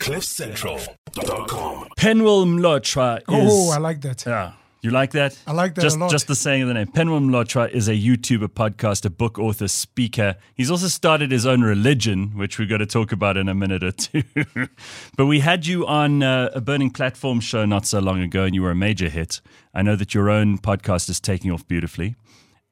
CliffCentral.com. Penuel Mlotshwa is. Oh, I like that. Yeah. You like that? I like that a just, lot. Just the saying of the name. Penuel Mlotshwa is a YouTuber, podcaster, book author, speaker. He's also started his own religion, which we're going to talk about in a minute or two. but we had you on uh, a Burning Platform show not so long ago, and you were a major hit. I know that your own podcast is taking off beautifully.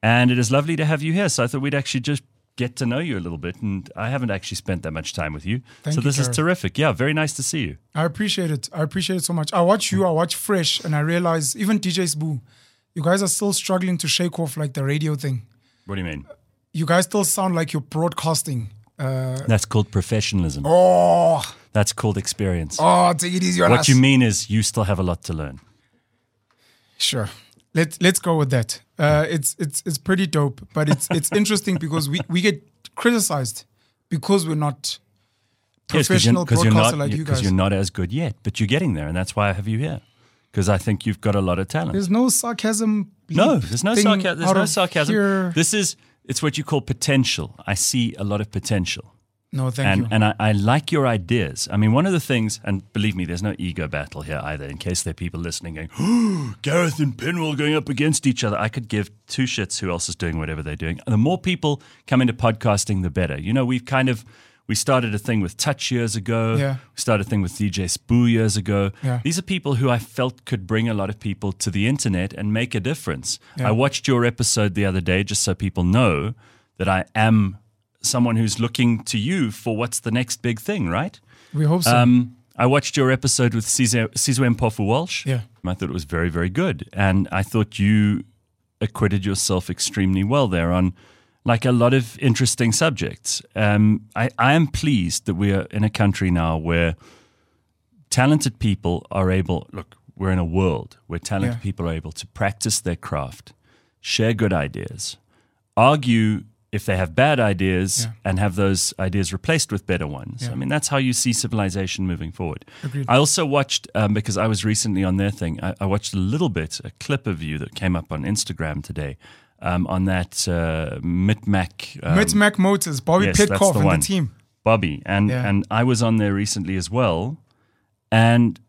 And it is lovely to have you here. So I thought we'd actually just get to know you a little bit. And I haven't actually spent that much time with you. Thank so you, this is terrific. Yeah, very nice to see you. I appreciate it. I appreciate it so much. I watch you, I watch Fresh, and I realize even DJ Sbu, you guys are still struggling to shake off like the radio thing. What do you mean? You guys still sound like you're broadcasting. Uh, That's called professionalism. oh, That's called experience. oh, take it easy on what us. you mean is you still have a lot to learn. Sure. Let let's go with that. Uh, it's it's it's pretty dope, but it's it's interesting because we, we get criticized because we're not professional yes, because you're, broadcaster not like you because guys. you're not as good yet, but you're getting there, and that's why I have you here. Because I think you've got a lot of talent. There's no sarcasm. no, bleep there's no sarcasm. There's no sarcasm. This is it's what you call potential. I see a lot of potential. No, thank and you. and I, I like your ideas. I mean, one of the things, and believe me, there's no ego battle here either. In case there are people listening going, oh, Gareth and Penuel going up against each other, I could give two shits who else is doing whatever they're doing. The more people come into podcasting, the better. You know, we've kind of we started a thing with Touch years ago. Yeah. We started a thing with DJ Sbu years ago. Yeah. These are people who I felt could bring a lot of people to the internet and make a difference. Yeah. I watched your episode the other day just so people know that I am someone who's looking to you for what's the next big thing, right? we hope so. Um, I watched your episode with Sizwe Mpofu Walsh. Yeah. I thought it was very, very good. And I thought you acquitted yourself extremely well there on like a lot of interesting subjects. Um, I, I am pleased that we are in a country now where talented people are able, look, we're in a world where talented Yeah. people are able to practice their craft, share good ideas, argue if they have bad ideas Yeah. and have those ideas replaced with better ones. Yeah. I mean, that's how you see civilization moving forward. Agreed. I also watched, um, because I was recently on their thing, I, I watched a little bit, a clip of you that came up on Instagram today um, on that uh, Mitmac. Um, Mitz Mac Motors, Bobby yes, Pitcock the and the team. Bobby, and Yeah. and I was on there recently as well, and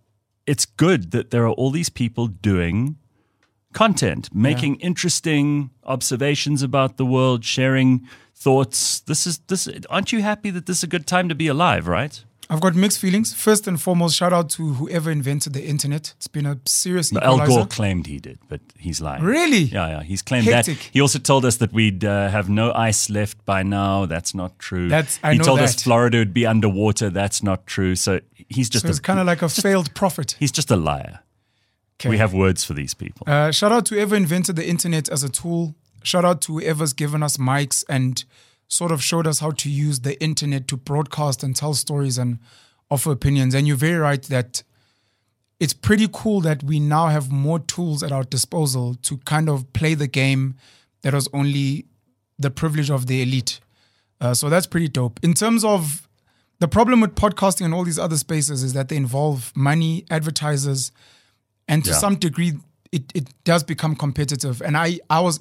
it's good that there are all these people doing content, making interesting observations about the world, sharing thoughts. This is this. Aren't you happy that this is a good time to be alive? Right? I've got mixed feelings. First and foremost, shout out to whoever invented the internet. It's been a serious Al. Gore claimed he did, but he's lying. Really? Yeah, yeah. He's claimed Hectic. that. He also told us that we'd uh, have no ice left by now. That's not true. That's- I he know told us. Florida would be underwater. That's not true. So he's just So it's kind of like a failed prophet. he's just a liar. Okay. We have words for these people. Uh, shout out to whoever invented the internet as a tool. Shout out to whoever's given us mics and sort of showed us how to use the internet to broadcast and tell stories and offer opinions. And you're very right that it's pretty cool that we now have more tools at our disposal to kind of play the game that was only the privilege of the elite. Uh, so that's pretty dope. In terms of the problem with podcasting and all these other spaces is that they involve money, advertisers, and to Yeah. some degree, it, it does become competitive. And I, I was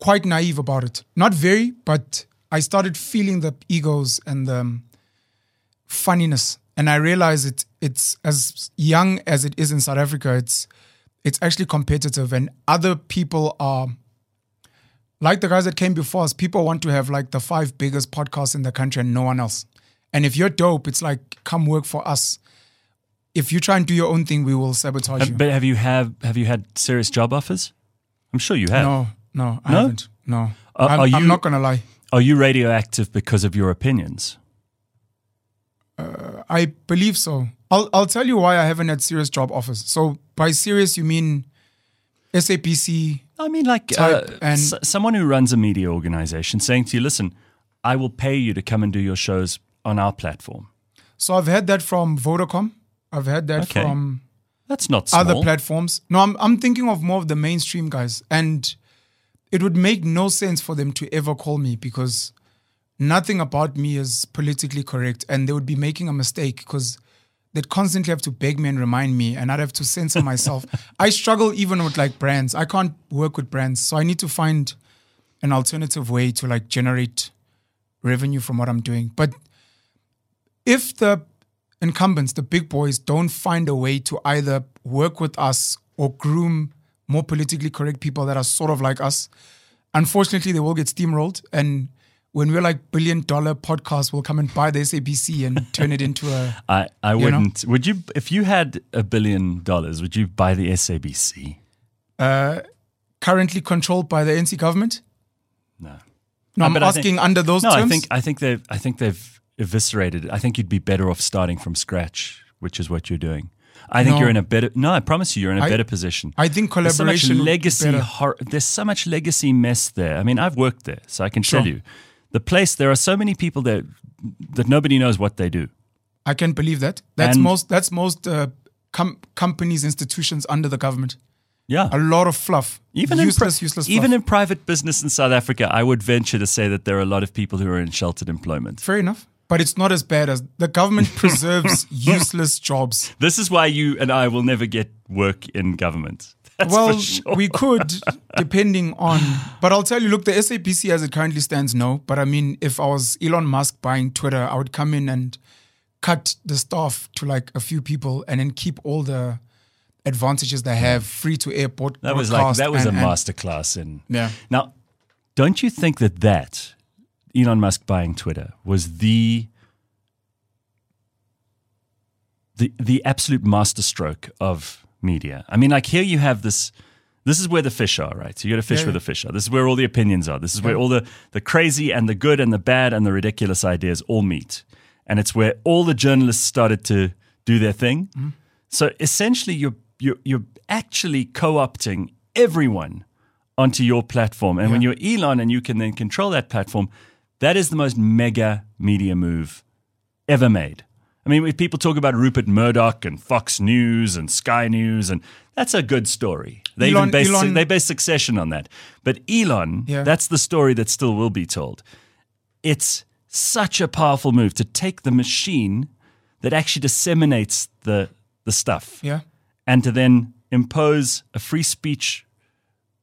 quite naive about it. Not very, but I started feeling the egos and the um, funniness. And I realized it, it's as young as it is in South Africa, it's it's actually competitive. And other people are like the guys that came before us, people want to have like the five biggest podcasts in the country and no one else. And if you're dope, it's like come work for us. If you try and do your own thing, we will sabotage Uh, you. but have you have have you had serious job offers? I'm sure you have. No, no, I No? haven't. No. Are- I'm, are I'm you- not gonna lie. Are you radioactive because of your opinions? I believe so. I'll I'll tell you why I haven't had serious job offers. So by serious you mean SABC. I mean, like uh, and- s- someone who runs a media organization saying to you, "Listen, I will pay you to come and do your shows on our platform." So I've had that from Vodacom. I've heard that Okay. from That's not small. other platforms. No, I'm I'm thinking of more of the mainstream guys, and it would make no sense for them to ever call me because nothing about me is politically correct, and they would be making a mistake because they'd constantly have to beg me and remind me, and I'd have to censor myself. I struggle even with like brands. I can't work with brands, so I need to find an alternative way to like generate revenue from what I'm doing. But if the incumbents, the big boys, don't find a way to either work with us or groom more politically correct people that are sort of like us, unfortunately, they will get steamrolled. And when we're like billion dollar podcasts, we'll come and buy the SABC and turn it into a. I, I wouldn't. Would you, if you had a billion dollars, would you buy the SABC? Uh, currently controlled by the ANC government. No. No, Uh, I'm but I think- asking under those No, terms. I think I think they've I think they've eviscerated. it. I think you'd be better off starting from scratch, which is what you're doing. I think No. you're in a better. No, I promise you, you're in a I- better position. I think There's so much collaboration. legacy. Hor- there's so much legacy mess there. I mean, I've worked there, so I can tell you, the place. There are so many people that that nobody knows what they do. I can believe that. That's And- most. That's most uh, com- companies, institutions under the government. Yeah, A lot of fluff. even useless, in pri- useless. even fluff. in private business in South Africa, I would venture to say that there are a lot of people who are in sheltered employment. fair enough, but it's not as bad as the government preserves useless jobs. This is why you and I will never get work in government. That's well, sure. we could, depending on. But I'll tell you, look, the SABC as it currently stands, no. But I mean, if I was Elon Musk buying Twitter, I would come in and cut the staff to like a few people, and then keep all the advantages they have, free to airport. That was like that was and- a masterclass in. Yeah. Now, don't you think that that Elon Musk buying Twitter was the the the absolute masterstroke of media? I mean, like here you have this. This is where the fish are, right? So you got to fish Yeah, where yeah. the fish are. This is where all the opinions are. This is where all the the crazy and the good and the bad and the ridiculous ideas all meet, and it's where all the journalists started to do their thing. Mm-hmm. So essentially, you're you're you're actually co-opting everyone onto your platform, and when you're Elon and you can then control that platform, that is the most mega media move ever made. I mean, if people talk about Rupert Murdoch and Fox News and Sky News, and that's a good story. They even base Elon- they base Succession on that. But Elon, Yeah. that's the story that still will be told. It's such a powerful move to take the machine that actually disseminates the the stuff Yeah. and to then impose a free speech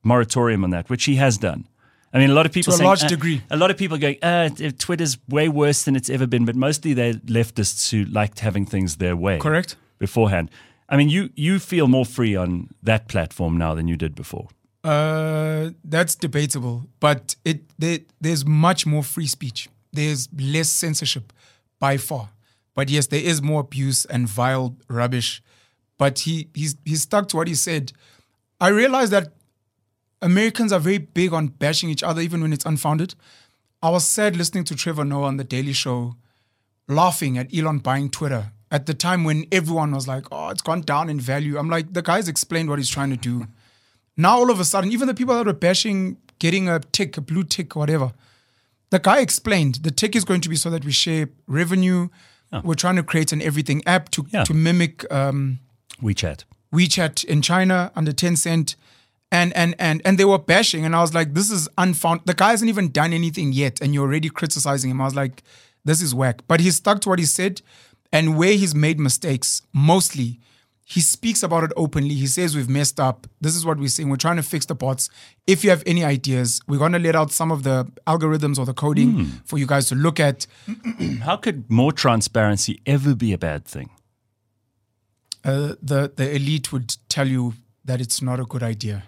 moratorium on that, which he has done. I mean, a lot of people To a saying, large uh, degree. A lot of people going, uh, Twitter's way worse than it's ever been, but mostly they're leftists who liked having things their way. Correct. Beforehand. I mean, you you feel more free on that platform now than you did before. Uh, that's debatable, but it there, there's much more free speech. There's less censorship by far. But yes, there is more abuse and vile rubbish. But he he's he's stuck to what he said. I realize that Americans are very big on bashing each other, even when it's unfounded. I was sad listening to Trevor Noah on the Daily Show, laughing at Elon buying Twitter at the time when everyone was like, "Oh, it's gone down in value." I'm like, the guy's explained what he's trying to do. Now all of a sudden, even the people that were bashing getting a tick, a blue tick, whatever, the guy explained the tick is going to be so that we share revenue. We're trying to create an everything app to Yeah. to mimic um, WeChat. WeChat in China under Tencent. And and and and they were bashing, and I was like, "This is unfound." The guy hasn't even done anything yet, and you're already criticizing him. I was like, "This is whack." But he's stuck to what he said, and where he's made mistakes, mostly, he speaks about it openly. He says we've messed up. This is what we're seeing. We're trying to fix the bots. If you have any ideas, we're gonna let out some of the algorithms or the coding for you guys to look at. How could more transparency ever be a bad thing? uh, the the elite would tell you that it's not a good idea.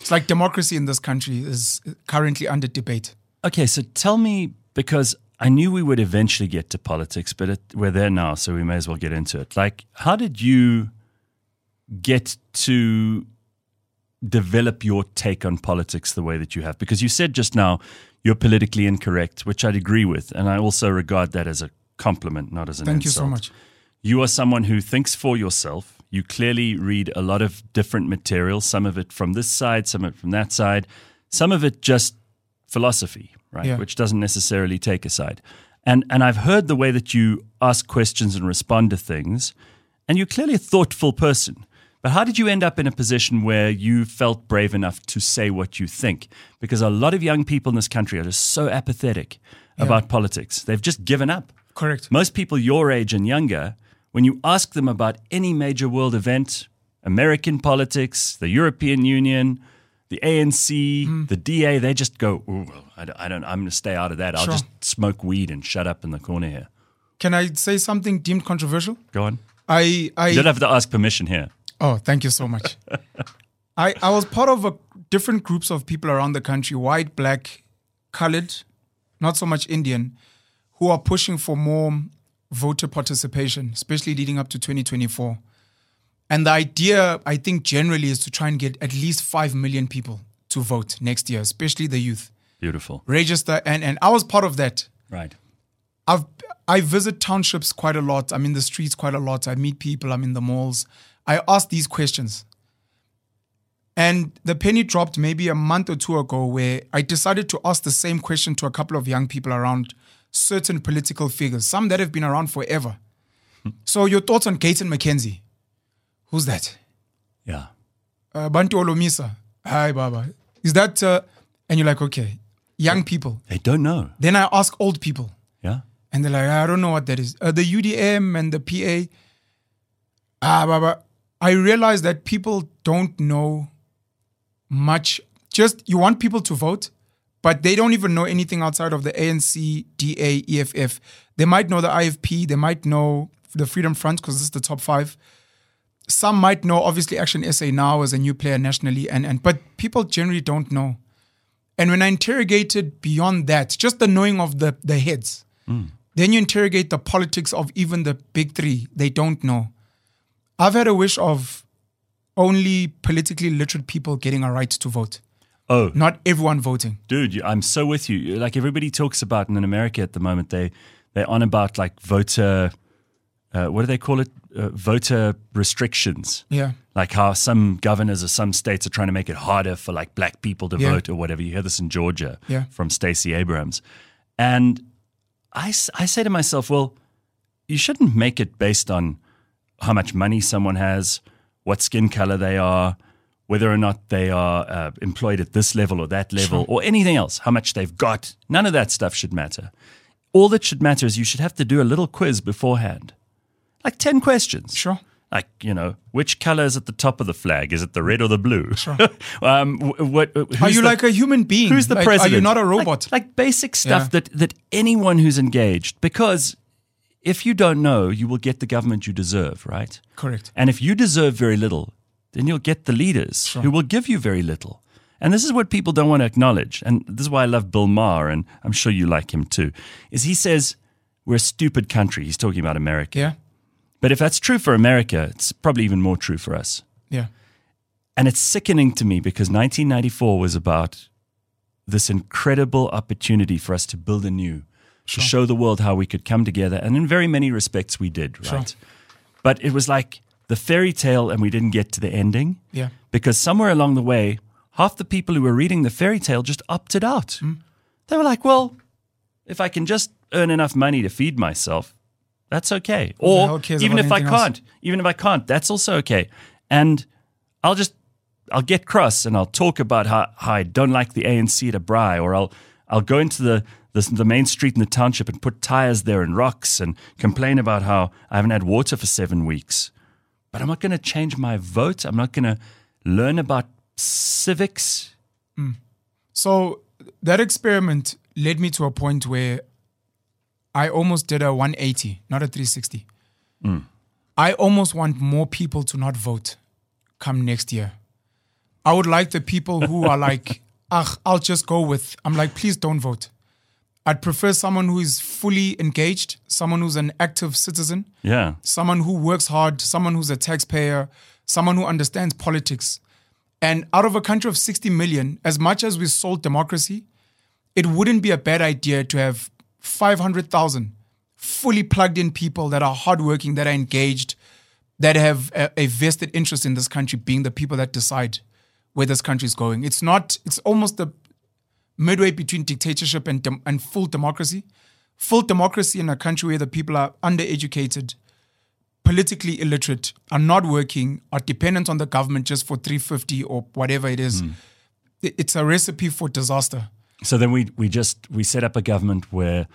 It's like democracy in this country is currently under debate. Okay, so tell me because I knew we would eventually get to politics, but it, we're there now, so we may as well get into it. Like, how did you get to develop your take on politics the way that you have? Because you said just now you're politically incorrect, which I'd agree with, and I also regard that as a compliment, not as an Thank you insult. so much. You are someone who thinks for yourself. You clearly read a lot of different material, some of it from this side, some of it from that side, some of it just philosophy, right? Yeah. Which doesn't necessarily take a side. And and I've heard the way that you ask questions and respond to things, and you're clearly a thoughtful person. But how did you end up in a position where you felt brave enough to say what you think? Because a lot of young people in this country are just so apathetic about politics. They've just given up. Correct. Most people your age and younger, when you ask them about any major world event, American politics, the European Union, the ANC, Hmm. the DA, they just go, Ooh, well, I don't, I don't I'm going to stay out of that. I'll Sure. just smoke weed and shut up in the corner here. can I say something deemed controversial? Go on. I I You don't have to ask permission here. Oh, thank you so much. I, I was part of a, different groups of people around the country, white, black, colored, not so much Indian, who are pushing for more voter participation, especially leading up to 2024. And the idea, I think, generally is to try and get at least 5 million people to vote next year, especially the youth. Beautiful. Register. And, and I was part of that. Right. I've I visit townships quite a lot. I'm in the streets quite a lot. I meet people. I'm in the malls. I ask these questions. And the penny dropped maybe a month or two ago where I decided to ask the same question to a couple of young people around certain political figures, some that have been around forever. so your thoughts on Gayton McKenzie? Who's that? Yeah. Uh, Bantu Holomisa. Hi, Baba. Is that, uh, and you're like, okay, young people. They don't know. Then I ask old people. Yeah. And they're like, I don't know what that is. Uh, the UDM and the PA. Ah, Baba. I realize that people don't know much. Just, you want people to vote, but they don't even know anything outside of the ANC, DA, EFF. They might know the IFP, they might know the Freedom Front because this is the top five. Some might know, obviously, Action SA now as a new player nationally, and, and but people generally don't know. And when I interrogated beyond that, just the knowing of the, the heads, hmm. then you interrogate the politics of even the big three, they don't know. I've had a wish of only politically literate people getting a right to vote, Oh, not everyone voting. dude, I'm so with you. Like everybody talks about in America at the moment, they they're on about like voter, uh, what do they call it? Uh, voter restrictions. Yeah. Like how some governors or some states are trying to make it harder for like black people to Yeah. vote or whatever. You hear this in Georgia Yeah. from Stacey Abrams, and I, I say to myself, well, you shouldn't make it based on how much money someone has, what skin color they are, whether or not they are uh, employed at this level or that level, or anything else, how much they've got. None of that stuff should matter. All that should matter is you should have to do a little quiz beforehand, like 10 questions. Sure. Like, you know, which color is at the top of the flag? Is it the red or the blue? Sure. um, what, Are you the- like a human being? Who's the Like, president? Are you not a Like- robot? Like, basic stuff Yeah. that that anyone who's engaged, because if you don't know, you will get the government you deserve, right? Correct. And if you deserve very little, then you'll get the leaders who will give you very little. And this is what people don't want to acknowledge. And this is why I love Bill Maher, and I'm sure you like him too. Is he says we're a stupid country. He's talking about America. Yeah. But if that's true for America, it's probably even more true for us. Yeah. And it's sickening to me because 1994 was about this incredible opportunity for us to build anew, to show the world how we could come together. And in very many respects, we did, right? But it was like the fairy tale, and we didn't get to the ending Yeah. because somewhere along the way, half the people who were reading the fairy tale just opted out. They were like, well, if I can just earn enough money to feed myself, that's okay. Or even if I can't, even if I can't, that's also okay. And I'll just I'll get cross and I'll talk about how, how I don't like the ANC to Bry, or I'll I'll go into the, the the main street in the township and put tires there and rocks and complain about how I haven't had water for seven weeks. But I'm not going to change my vote. I'm not going to learn about civics. So that experiment led me to a point where I almost did a 180, not a 360. I almost want more people to not vote come next year. I would like the people who are like, ah, I'll just go with. I'm like, please don't vote. I'd prefer someone who is fully engaged, someone who's an active citizen, Yeah. someone who works hard, someone who's a taxpayer, someone who understands politics. And out of a country of 60 million, as much as we sold democracy, it wouldn't be a bad idea to have 500,000 fully plugged in people that are hardworking, that are engaged, that have a, a vested interest in this country being the people that decide where this country is going. It's not, it's almost the midway between dictatorship and, dem- and full democracy. Full democracy in a country where the people are undereducated, politically illiterate, are not working, are dependent on the government just for 350 or whatever it is. Hmm. It- It's a recipe for disaster. So then we we just we set up a government where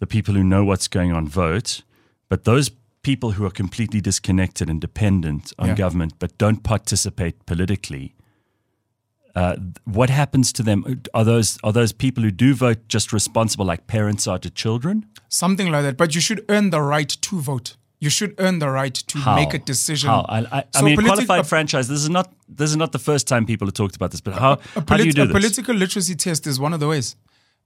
the people who know what's going on vote, but those people who are completely disconnected and dependent on Yeah. government but don't participate politically, Uh, what happens to them? Are those are those people who do vote just responsible, like parents are to children? Something like that. But you should earn the right to vote. You should earn the right to How? make a decision. How? I, I, I So mean, politi- qualified a- franchise. This is not this is not the first time people have talked about this. But how a, how do you do a this? political literacy test is one of the ways.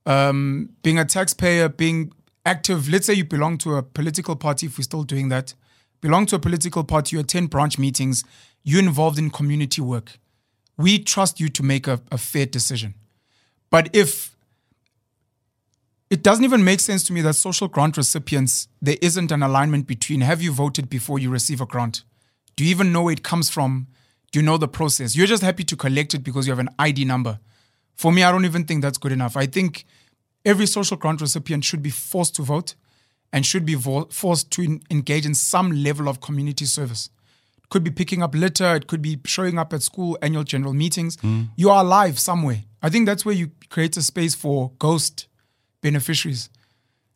Um, being a taxpayer, being active. Let's say you belong to a political party. If we're still doing that, belong to a political party. You attend branch meetings. You're involved in community work. We trust you to make a, a fair decision. But if it doesn't even make sense to me that social grant recipients, there isn't an alignment between have you voted before you receive a grant? Do you even know where it comes from? Do you know the process? You're just happy to collect it because you have an ID number. For me, I don't even think that's good enough. I think every social grant recipient should be forced to vote and should be vo- forced to en- engage in some level of community service. Could be picking up litter, it could be showing up at school annual general meetings. You are alive somewhere. I think that's where you create a space for ghost beneficiaries.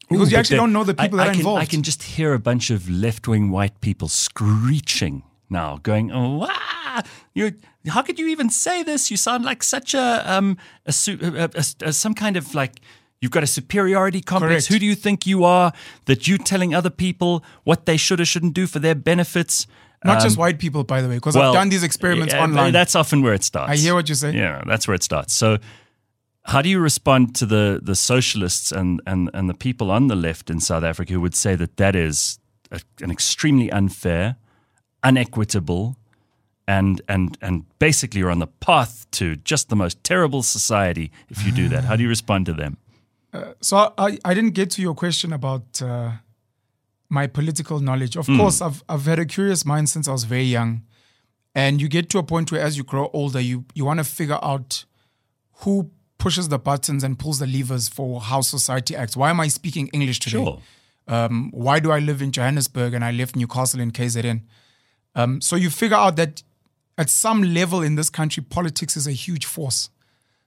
Because Ooh, you actually the- don't know the people I that are can, involved. I can just hear a bunch of left wing white people screeching now, going, "Oh, ah, you! How could you even say this? You sound like such a um a, a, a, a- some kind of like." You've got a superiority complex. Correct. Who do you think you are that you telling other people what they should or shouldn't do for their benefits? Not just white people, by the way, because I've done these experiments Um, yeah, online. That's often where it starts. I hear what you say. Yeah, that's where it starts. So, how do you respond to the the socialists and and and the people on the left in South Africa who would say that that is a, an extremely unfair, unequitable, and and and basically you're on the path to just the most terrible society if you do that? How do you respond to them? So I, I didn't get to your question about uh, my political knowledge. Of course, I've I've had a curious mind since I was very young, and you get to a point where as you grow older, you you want to figure out who pushes the buttons and pulls the levers for how society acts. Why am I speaking English today? Sure. Um, why do I live in Johannesburg and I left Newcastle in KZN? Um, so you figure out that at some level in this country, politics is a huge force.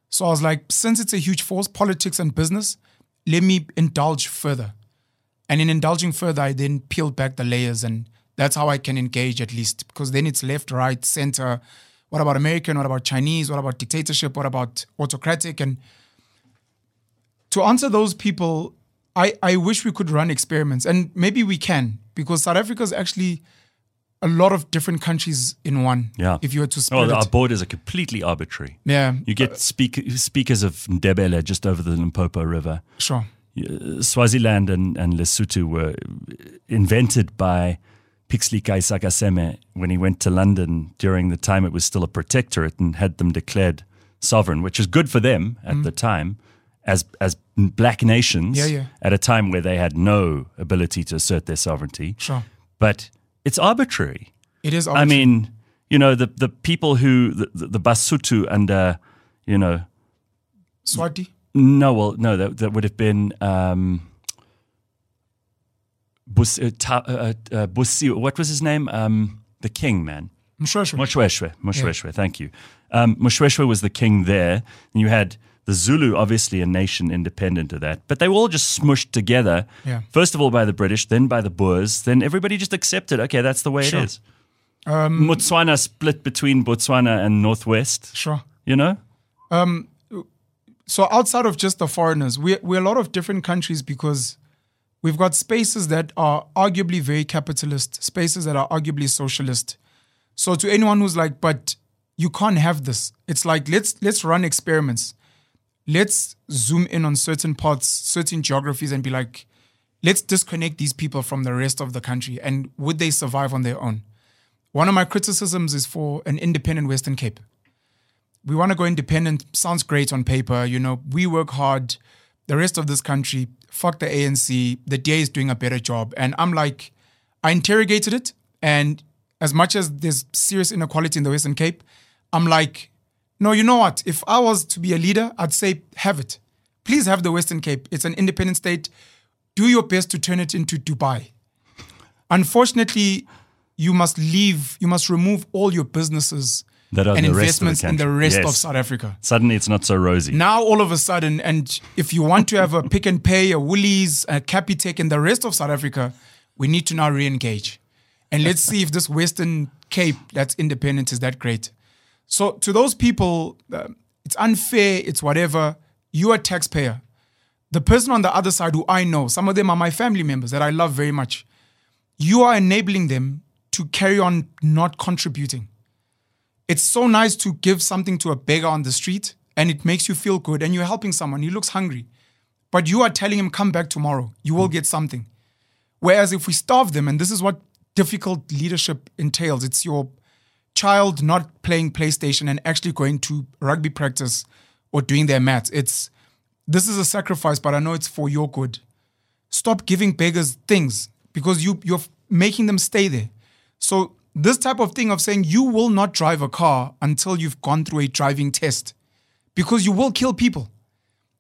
So I was like, since it's a huge force, politics and business, let me indulge further. And in indulging further, I then peeled back the layers, and that's how I can engage at least. Because then it's left, right, center. What about American? What about Chinese? What about dictatorship? What about autocratic? And to answer those people, I, I wish we could run experiments, and maybe we can, because South Africa is actually a lot of different countries in one. Yeah. If you were to split Oh, our borders are completely arbitrary. Yeah. You get uh, speak, speakers of Ndebele just over the Limpopo River. Sure. Uh, Swaziland and, and Lesotho were invented by Pixley Sakaseme when he went to London during the time it was still a protectorate and had them declared sovereign, which was good for them at mm. the time as as black nations Yeah, yeah. at a time where they had no ability to assert their sovereignty. Sure. But it's arbitrary. It is. I mean, you know, the, the people who, the, the, Basotho under, uh, you know, Swati. No, well, no, that, that would have been um, Bus, uh, ta, uh, uh, Busi, what was his name? Um, the king, man. Mshweshwe. Moshoeshoe. Moshoeshoe, thank you. Um, Moshoeshoe was the king there. And you had the Zulu, obviously a nation independent of that, but they were all just smushed together. Yeah. First of all by the British, then by the Boers, then everybody just accepted, okay, that's the way Sure. it is. Botswana split between Botswana and Northwest, Sure. you know? So outside of just the foreigners, we're, we're a lot of different countries because we've got spaces that are arguably very capitalist, spaces that are arguably socialist. So to anyone who's like, but you can't have this, it's like let's let's run experiments. Let's zoom in on certain parts, certain geographies, and be like, let's disconnect these people from the rest of the country. And would they survive on their own? One of my criticisms is for an independent Western Cape we want to go independent. Sounds great on paper. You know, we work hard. The rest of this country, fuck the ANC. The DA is doing a better job. And I'm like, I interrogated it. And as much as there's serious inequality in the Western Cape, I'm like, no, you know what? If I was to be a leader, I'd say, have it. Please have the Western Cape. It's an independent state. Do your best to turn it into Dubai. Unfortunately, you must leave, you must remove all your businesses That are and the rest of the investments in the rest Yes. of South Africa. Suddenly it's not so rosy. Now, all of a sudden, and if you want to have a Pick and Pay, a Woolies, a Capitec, and the rest of South Africa, we need to now re engage. And let's see if this Western Cape that's independent is that great. So to those people, uh, it's unfair, it's whatever. You're a taxpayer. The person on the other side who I know, some of them are my family members that I love very much. You are enabling them to carry on not contributing. It's so nice to give something to a beggar on the street and it makes you feel good and you're helping someone. He looks hungry. But you are telling him, come back tomorrow. You will get something. Whereas if we starve them, and this is what difficult leadership entails, it's your child not playing PlayStation and actually going to rugby practice or doing their maths. It's this is a sacrifice, but I know it's for your good. Stop giving beggars things because you you're making them stay there. So this type of thing of saying you will not drive a car until you've gone through a driving test because you will kill people.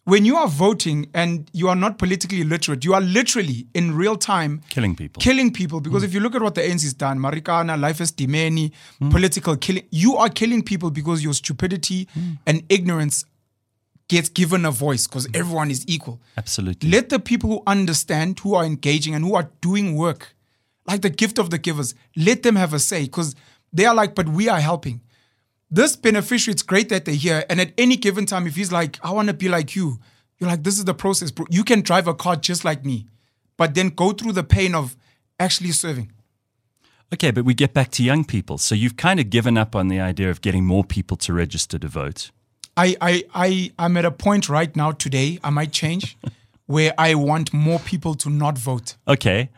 When you are voting and you are not politically literate, you are literally in real time Killing people. killing people. Mm. Because if you look at what the ANC's done, Marikana, Life Esidimeni, mm. political killing, you are killing people because your stupidity mm. and ignorance gets given a voice because everyone is equal. Absolutely. Let the people who understand, who are engaging, and who are doing work, like the gift of the givers, let them have a say because they are like, but we are helping. This beneficiary, it's great that they're here. And at any given time, if he's like, I want to be like you, you're like, this is the process, bro. You can drive a car just like me, but then go through the pain of actually serving. Okay, but we get back to young people. So you've kind of given up on the idea of getting more people to register to vote. I, I, I, I'm at a point right now today, I might change, where I want more people to not vote. Okay,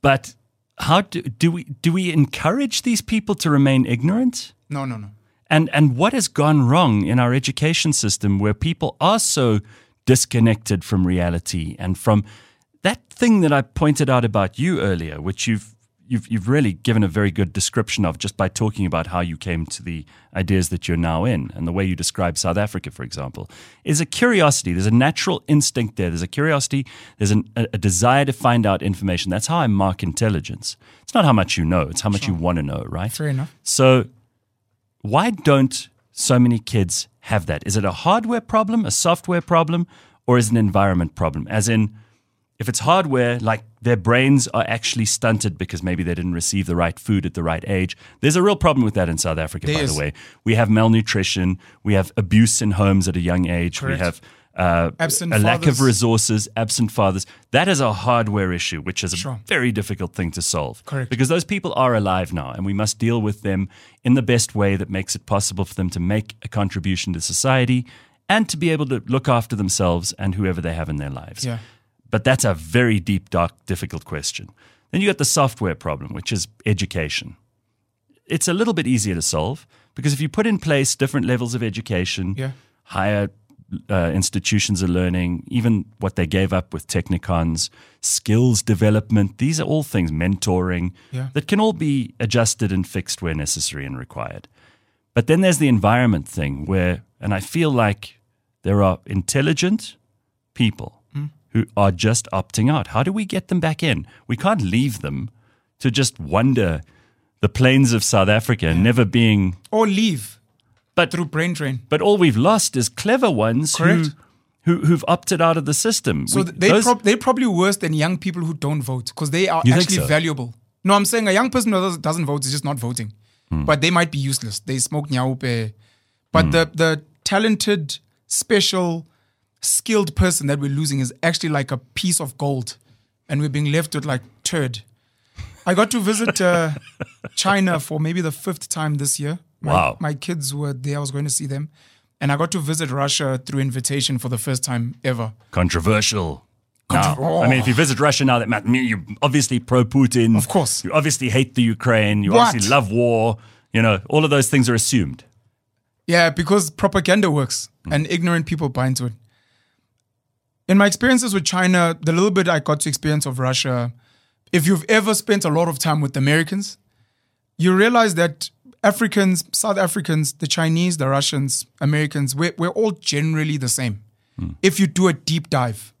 but how do, do we do we encourage these people to remain ignorant? No, no, no. And and what has gone wrong in our education system where people are so disconnected from reality and from that thing that I pointed out about you earlier, which you've you've you've really given a very good description of just by talking about how you came to the ideas that you're now in and the way you describe South Africa, for example, is a curiosity. There's a natural instinct there. There's a curiosity. There's an, a, a desire to find out information. That's how I mark intelligence. It's not how much you know. It's how much you want to know, right? Fair enough. So, why don't so many kids have that? Is it a hardware problem, a software problem, or is it an environment problem? As in, if it's hardware, like their brains are actually stunted because maybe they didn't receive the right food at the right age. There's a real problem with that in South Africa, There by is. the way. We have malnutrition, we have abuse in homes at a young age, Correct. we have uh, Absent a lack of resources, absent fathers. That is a hardware issue, which is a Sure. very difficult thing to solve. Correct. Because those people are alive now, and we must deal with them in the best way that makes it possible for them to make a contribution to society and to be able to look after themselves and whoever they have in their lives. Yeah. But that's a very deep, dark, difficult question. Then you got the software problem, which is education. It's a little bit easier to solve because if you put in place different levels of education, Yeah. higher uh, institutions of learning, even what they gave up with Technikons, skills development, these are all things, mentoring, Yeah. that can all be adjusted and fixed where necessary and required. But then there's the environment thing where, and I feel like there are intelligent people who are just opting out. How do we get them back in? We can't leave them to just wander the plains of South Africa, never being. Or leave But through brain drain. but all we've lost is clever ones who, Correct. who who've opted out of the system. So We- they those- prob- they're probably worse than young people who don't vote because they are actually so? valuable. No, I'm saying a young person who doesn't- doesn't vote is just not voting, Hmm. but they might be useless. They smoke nyaope, but the the talented, special, skilled person that we're losing is actually like a piece of gold, and we're being left with like turd. I got to visit uh, China for maybe the fifth time this year. My, Wow. My kids were there. I was going to see them. And I got to visit Russia through invitation for the first time ever. controversial. Now, I mean, if you visit Russia now, that might mean you're obviously pro Putin. Of course. You obviously hate the Ukraine. You What? obviously love war. You know, all of those things are assumed. Yeah, because propaganda works and ignorant people buy into it. In my experiences with China, the little bit I got to experience of Russia, if you've ever spent a lot of time with Americans, you realize that Africans, South Africans, the Chinese, the Russians, Americans, we're, we're all generally the same. Hmm. If you do a deep dive,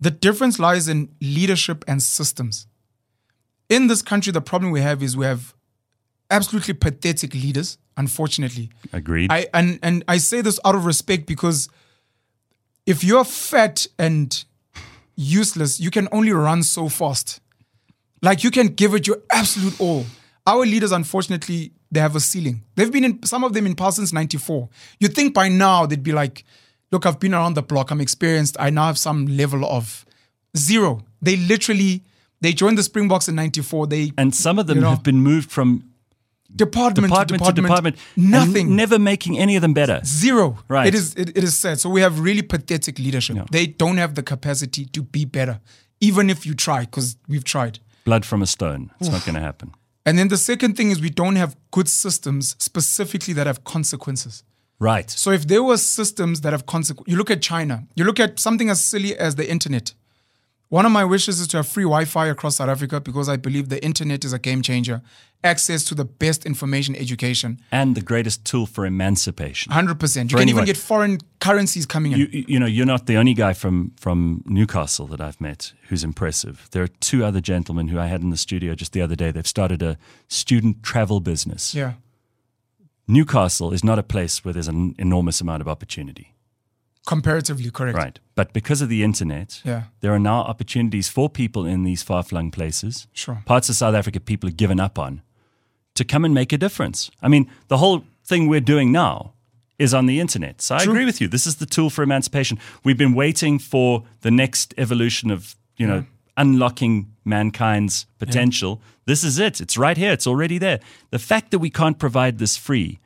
the difference lies in leadership and systems. In this country, the problem we have is we have absolutely pathetic leaders, unfortunately. Agreed. I and and I say this out of respect because if you're fat and useless, you can only run so fast. Like you can give it your absolute all. Our leaders, unfortunately, they have a ceiling. They've been in some of them in power since '94. You'd think by now they'd be like, "Look, I've been around the block. I'm experienced. I now have some level of zero." They literally they joined the Springboks in '94. They And some of them You know, have been moved from department, department to to department, and nothing. never making any of them better. Zero. Right. It is it, it is sad. So we have really pathetic leadership. They don't have the capacity to be better, even if you try, because we've tried. Blood from a stone. It's not going to happen. And then the second thing is we don't have good systems specifically that have consequences. Right. So if there were systems that have consequences, you look at China, you look at something as silly as the internet. One of my wishes is to have free Wi-Fi across South Africa because I believe the internet is a game changer. Access to the best information education, And the greatest tool for emancipation. hundred percent. You For can anyone. even get foreign currencies coming in. You, you know, you're not the only guy from, from Newcastle that I've met who's impressive. There are two other gentlemen who I had in the studio just the other day. They've started a student travel business. yeah, Newcastle is not a place where there's an enormous amount of opportunity. comparatively correct. Right. But because of the internet, Yeah. there are now opportunities for people in these far flung places, Sure. parts of South Africa people are given up on, to come and make a difference. I mean, the whole thing we're doing now is on the internet. So I True. agree with you. This is the tool for emancipation. We've been waiting for the next evolution of, you know, unlocking mankind's potential. This is it. It's right here. It's already there. The fact that we can't provide this free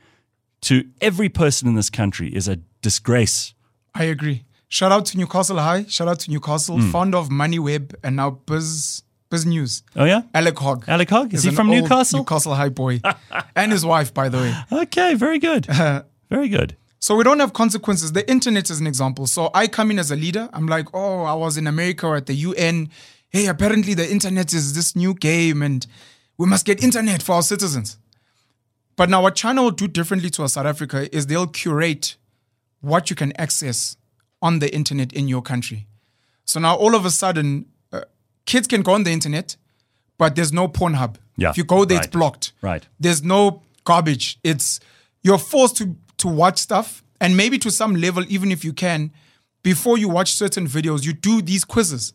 to every person in this country is a disgrace. I agree. Shout out to Newcastle High. Shout out to Newcastle, Hmm. founder of MoneyWeb and now Biz News. Oh yeah? Alec Hogg. Alec Hogg? Is he from Newcastle? Newcastle High boy, and his wife, by the way. Okay, very good. very good. So we don't have consequences. The internet is an example. So I come in as a leader. I'm like, oh, I was in America or at the UN. Hey, apparently the internet is this new game, and we must get internet for our citizens. But now, what China will do differently to South Africa is they'll curate what you can access on the internet in your country. So now, all of a sudden, uh, kids can go on the internet, but there's no Pornhub. Yeah, If you go there, right. it's blocked. Right. There's no garbage. It's you're forced to to watch stuff, and maybe to some level, even if you can, before you watch certain videos, you do these quizzes.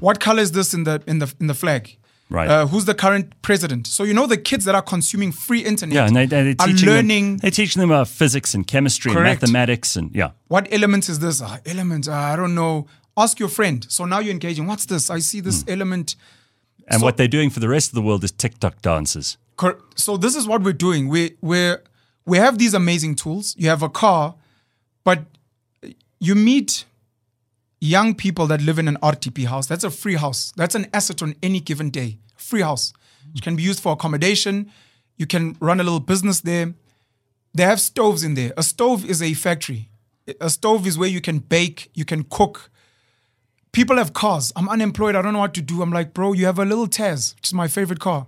What color is this in the in the in the flag? Right. Uh, who's the current president? So you know the kids that are consuming free internet Yeah, and they, they're are learning Them, they're teaching them about physics and chemistry Correct. and mathematics and yeah. what element is this? Ah, element, ah, I don't know. Ask your friend. So now you're engaging. What's this? I see Hmm. this element. And So- what they're doing for the rest of the world is TikTok dances. Cor- So this is what we're doing. We we we have these amazing tools. You have a car, but you meet young people that live in an RDP house. That's a free house. That's an asset on any given day. Free house. It can be used for accommodation. You can run a little business there. They have stoves in there. A stove is a factory. A stove is where you can bake, you can cook. People have cars. I'm unemployed. I don't know what to do. I'm like, bro, you have a little Tazz, which is my favorite car.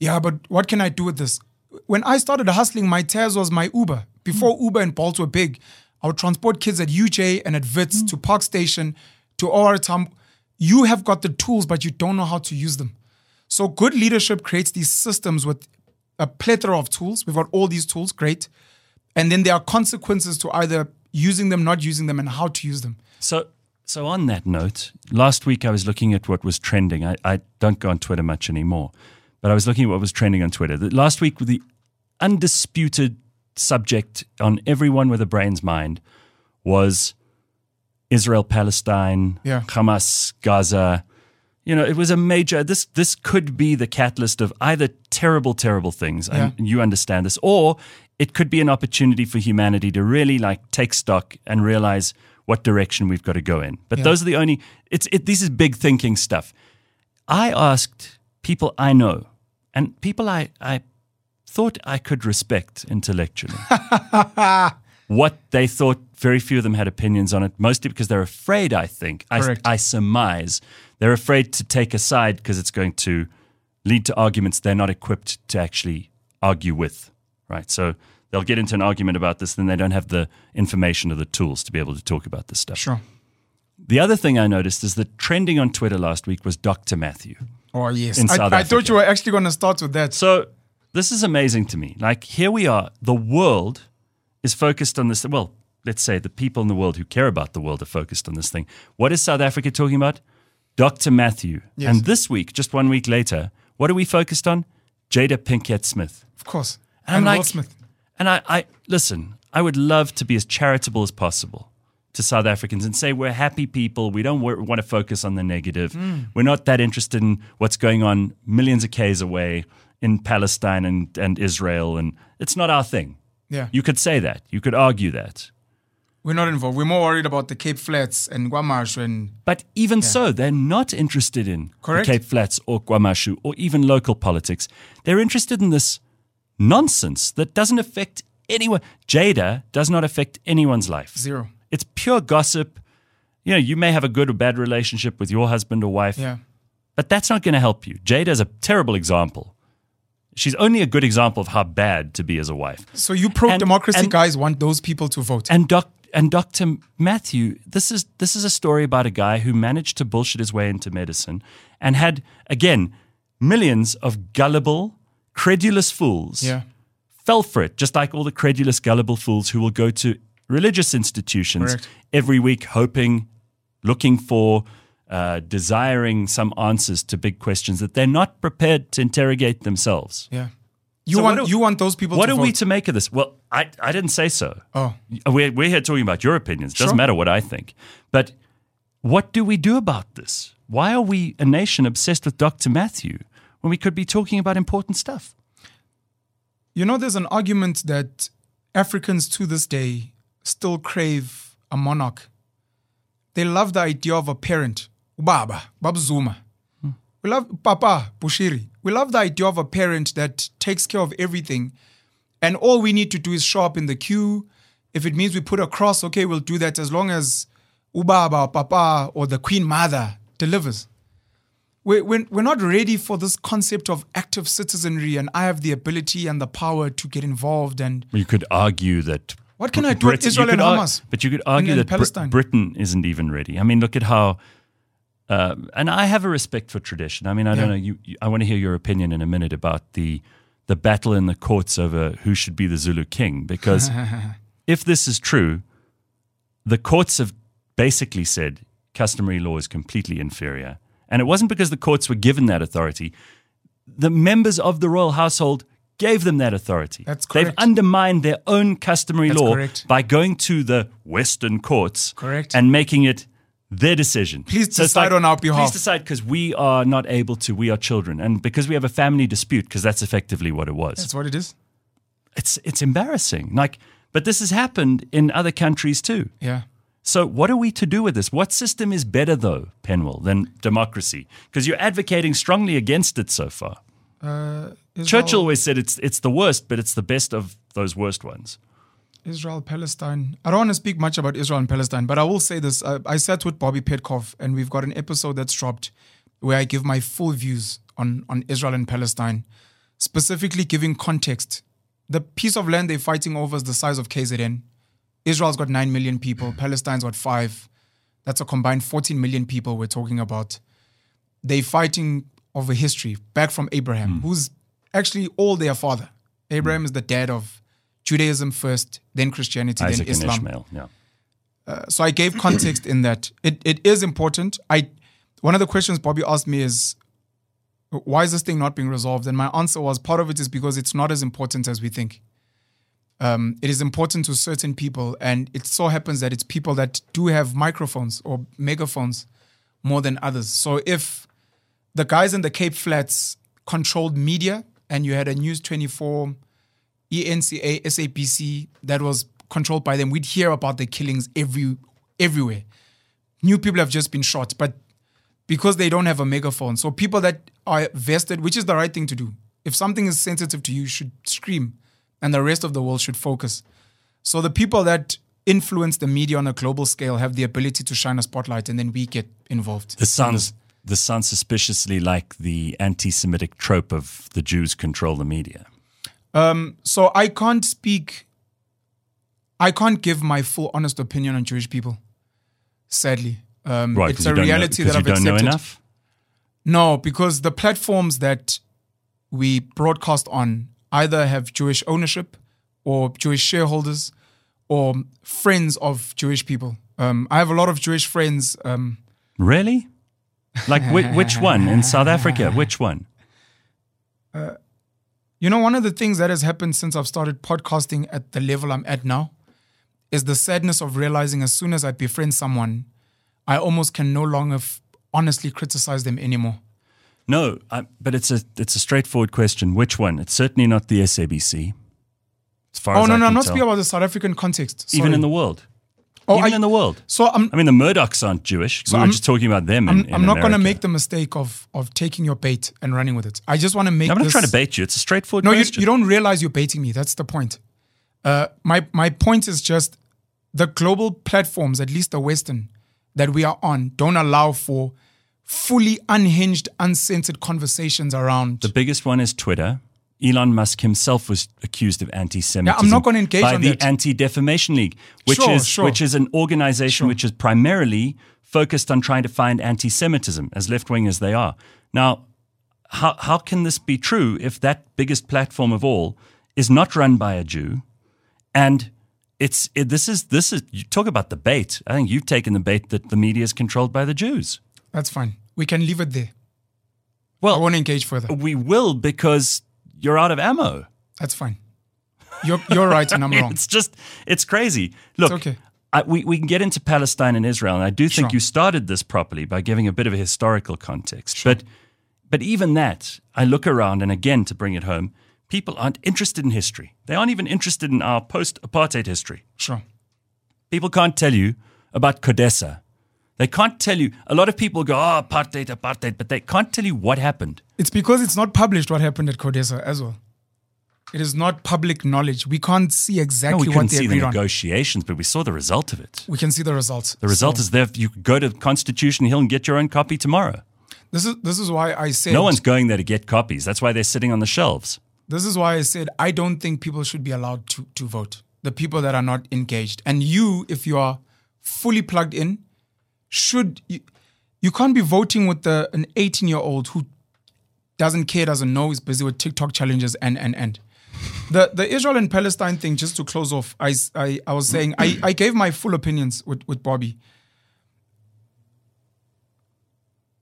Yeah, but what can I do with this? When I started hustling, my Tazz was my Uber. Before hmm. Uber and Bolt were big, I would transport kids at UJ and at Wits hmm. to Park Station to OR Tambo. You have got the tools, but you don't know how to use them. So good leadership creates these systems with a plethora of tools. We've got all these tools, great. And then there are consequences to either using them, not using them, and how to use them. So so on that note, last week I was looking at what was trending. I, I don't go on Twitter much anymore, but I was looking at what was trending on Twitter. The- Last week the undisputed subject on everyone with a brain's mind was Israel Palestine, Yeah. Hamas, Gaza. You know, it was a major. This this could be the catalyst of either terrible, terrible things, and you understand this, or it could be an opportunity for humanity to really like take stock and realize what direction we've got to go in. But those are the only. It's it. This is big thinking stuff. I asked people I know, and people I I thought I could respect intellectually what they thought. Very few of them had opinions on it, mostly because they're afraid, I think. I. I surmise they're afraid to take a side because it's going to lead to arguments they're not equipped to actually argue with, right? So they'll get into an argument about this, then they don't have the information or the tools to be able to talk about this stuff. Sure. The other thing I noticed is that trending on Twitter last week was Dr. Matthew. Oh, yes. In I, South I thought you were actually going to start with that. So this is amazing to me. Like here we are, the world is focused on this. Well, let's say the people in the world who care about the world are focused on this thing. What is South Africa talking about? Dr. Matthew. Yes. And this week, just one week later, what are we focused on? Jada Pinkett Smith. Of course. And And, I'm Will like- Smith. And I, I listen, I would love to be as charitable as possible to South Africans and say we're happy people. We don't wa- want to focus on the negative. Hmm. We're not that interested in what's going on millions of Ks away in Palestine and, and Israel. And it's not our thing. Yeah. You could say that. You could argue that. We're not involved. We're more worried about the Cape Flats and Guamash and But even so, they're not interested in Correct. the Cape Flats or KwaMashu or even local politics. They're interested in this nonsense that doesn't affect anyone. Jada does not affect anyone's life. zero. It's pure gossip. You know, you may have a good or bad relationship with your husband or wife, Yeah. but that's not going to help you. Jada is a terrible example. She's only a good example of how bad to be as a wife. So you pro And- democracy and- guys want those people to vote. And doc and Dr. Matthew, this is this is a story about a guy who managed to bullshit his way into medicine and had again millions of gullible, credulous fools yeah. fell for it, just like all the credulous, gullible fools who will go to religious institutions Correct. every week, hoping, looking for, uh, desiring some answers to big questions that they're not prepared to interrogate themselves. Yeah. You So want do- you want those people What to are vote. we to make of this? Well, I, I didn't say so. oh. We're, we're here talking about your opinions. Doesn't matter what I think. But what do we do about this? Why are we a nation obsessed with Dr. Matthew when we could be talking about important stuff? You know, there's an argument that Africans to this day still crave a monarch. They love the idea of a parent, Ubaba, Bab Zuma. Hmm. We love Papa, Bushiri. We love the idea of a parent that takes care of everything. And all we need to do is show up in the queue. If it means we put a cross, okay, we'll do that as long as Ubaba, or Papa, or the Queen Mother delivers we're, we're not ready for this concept of active citizenry and I have the ability and the power to get involved and You could argue that. What can I do with Brit- Israel and could ar- but you could argue and that Palestine? Britain isn't even ready. I mean, look at how. Uh, and I have a respect for tradition. I mean, I don't know. You, you, I want to hear your opinion in a minute about the the battle in the courts over who should be the Zulu king. Because if this is true, the courts have basically said customary law is completely inferior. And it wasn't because the courts were given that authority. The members of the royal household gave them that authority. That's correct. They've undermined their own customary That's law correct. by going to the Western courts Correct. and making it their decision. Please it's decide on our behalf. Please decide because we are not able to. We are children, and because we have a family dispute, because that's effectively what it was that's what it is. it's it's embarrassing. Like, but this has happened in other countries too. Yeah. So what are we to do with this? What system is better though, Penuel, than democracy? Because you're advocating strongly against it so far. Uh, Churchill always said it's it's the worst, but it's the best of those worst ones. Israel, Palestine. I don't want to speak much about Israel and Palestine, but I will say this. I, I sat with Bobby Petkov, and we've got an episode that's dropped where I give my full views on, on Israel and Palestine, specifically giving context. The piece of land they're fighting over is the size of KZN. Israel's got 9 million people, Palestine's got 5. That's a combined 14 million people we're talking about. They're fighting over history, back from Abraham, hmm. who's actually all their father. Abraham hmm. is the dad of Judaism first, then Christianity, Isaac then Islam. Ishmael. Yeah. Uh, so I gave context in that. It it is important. I one of the questions Bobby asked me is why is this thing not being resolved? And my answer was part of it is because it's not as important as we think. Um, it is important to certain people, and it so happens that it's people that do have microphones or megaphones more than others. So if the guys in the Cape Flats controlled media and you had a News 24, ENCA, SABC that was controlled by them, we'd hear about the killings every everywhere. New people have just been shot, but because they don't have a megaphone. So people that are vested, which is the right thing to do. If something is sensitive to you, you should scream and the rest of the world should focus. So the people that influence the media on a global scale have the ability to shine a spotlight and then we get involved. This sounds this sounds suspiciously like the anti-Semitic trope of the Jews control the media. Um, so I can't speak, I can't give my full honest opinion on Jewish people, sadly. Um, Right, it's a reality know- that I've don't accepted. know enough. No, because the platforms that we broadcast on either have Jewish ownership or Jewish shareholders or friends of Jewish people. Um, I have a lot of Jewish friends. Um, Really? Like which, which one in South Africa? Which one? You know, one of the things that has happened since I've started podcasting at the level I'm at now is the sadness of realizing as soon as I befriend someone, I almost can no longer f- honestly criticize them anymore. No, I, but it's a it's a straightforward question. Which one? It's certainly not the SABC. As far Oh as no, I no, I'm not speaking about the South African context. even in the world. Oh, even I- in the world. So I'm I mean, the Murdochs aren't Jewish. we I'm- just talking about them. I'm, in, in I'm not going to make the mistake of of taking your bait and running with it. I just want to make. I'm not this, trying to bait you. It's a straightforward No, you, you don't realize you're baiting me. That's the point. Uh, my my point is just the global platforms, at least the Western, that we are on, don't allow for fully unhinged, uncensored conversations around. The biggest one is Twitter. Elon Musk himself was accused of anti-Semitism. Yeah, I'm not gonna engage by on the that. Anti-Defamation League, which Sure, is sure. which is an organization which is primarily focused on trying to find anti-Semitism, as left-wing as they are. Now, how how can this be true if that biggest platform of all is not run by a Jew, and it's it, this is this is you talk about the bait. I think you've taken the bait that the media is controlled by the Jews. That's fine. We can leave it there. Well, I won't engage further. we will because you're out of ammo. That's fine. You're you're right and I'm wrong. It's just, it's crazy. Look, okay. I, we, we can get into Palestine and Israel, and I do think Sure. you started this properly by giving a bit of a historical context. Sure. But, but even that, I look around, and again, to bring it home, people aren't interested in history. They aren't even interested in our post apartheid history. Sure. People can't tell you about Codesa. They can't tell you. A lot of people go, oh, apartheid, apartheid, but they can't tell you what happened. It's because it's not published what happened at Codesa as well. It is not public knowledge. We can't see No, exactly we what they see the agreed on. negotiations, but we saw the result of it. We can see the results. The result is there. You could go to Constitution Hill and get your own copy tomorrow. This is this is why I said No one's going there to get copies. That's why they're sitting on the shelves. this is why I said I don't think people should be allowed to to vote. The people that are not engaged. And you, if you are fully plugged in, should you, you can't be voting with the, an 18 year old who doesn't care, doesn't know, is busy with TikTok challenges and and and. The the Israel and Palestine thing, just to close off, I I was saying I, I gave my full opinions with, with Bobby.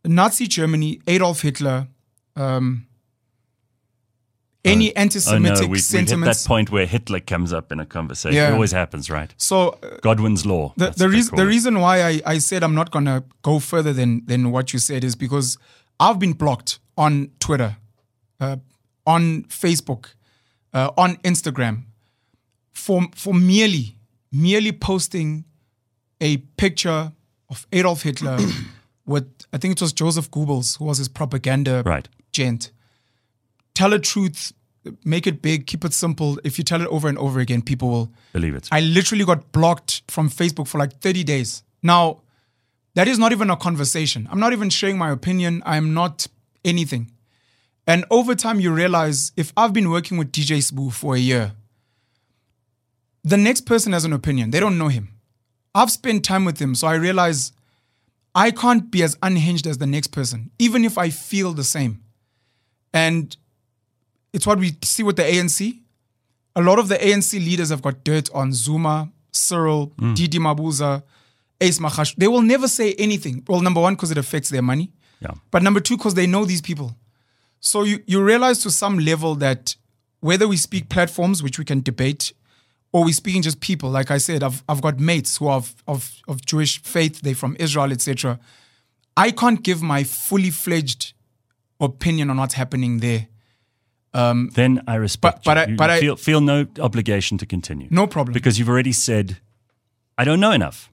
Nazi Germany, Adolf Hitler, um, any Oh anti-Semitic no, we, we hit that point where Hitler comes up in a conversation. Yeah. It always happens, right? so uh, Godwin's law. the the, reason the reason why I, I said I'm not gonna go further than than what you said is because I've been blocked on Twitter, uh, on Facebook, uh, on Instagram, for for merely merely posting a picture of Adolf Hitler with I think it was Joseph Goebbels who was his propaganda Right. gent. Tell a truth, make it big, keep it simple. If you tell it over and over again, people will Believe it. I literally got blocked from Facebook for like 30 days. Now, that is not even a conversation. I'm not even sharing my opinion. I'm not anything. And over time, you realize if I've been working with DJ Sbu for a year, the next person has an opinion. They don't know him. I've spent time with him, so I realize I can't be as unhinged as the next person, even if I feel the same. And it's what we see with the ANC a lot of the ANC leaders have got dirt on Zuma, Cyril, mm. DD Mabuza, Ace Mahash. They will never say anything. Well, number one, because it affects their money. Yeah. But number two, because they know these people. So you, you realize to some level that whether we speak platforms, which we can debate, or we speaking just people, like I said, I've, I've got mates who are of, of, of Jewish faith, they're from Israel, etc. I can't give my fully fledged opinion on what's happening there. Um, then I respect But- but you. I- You but I- feel, feel no obligation to continue. No problem. Because you've already said, I don't know enough,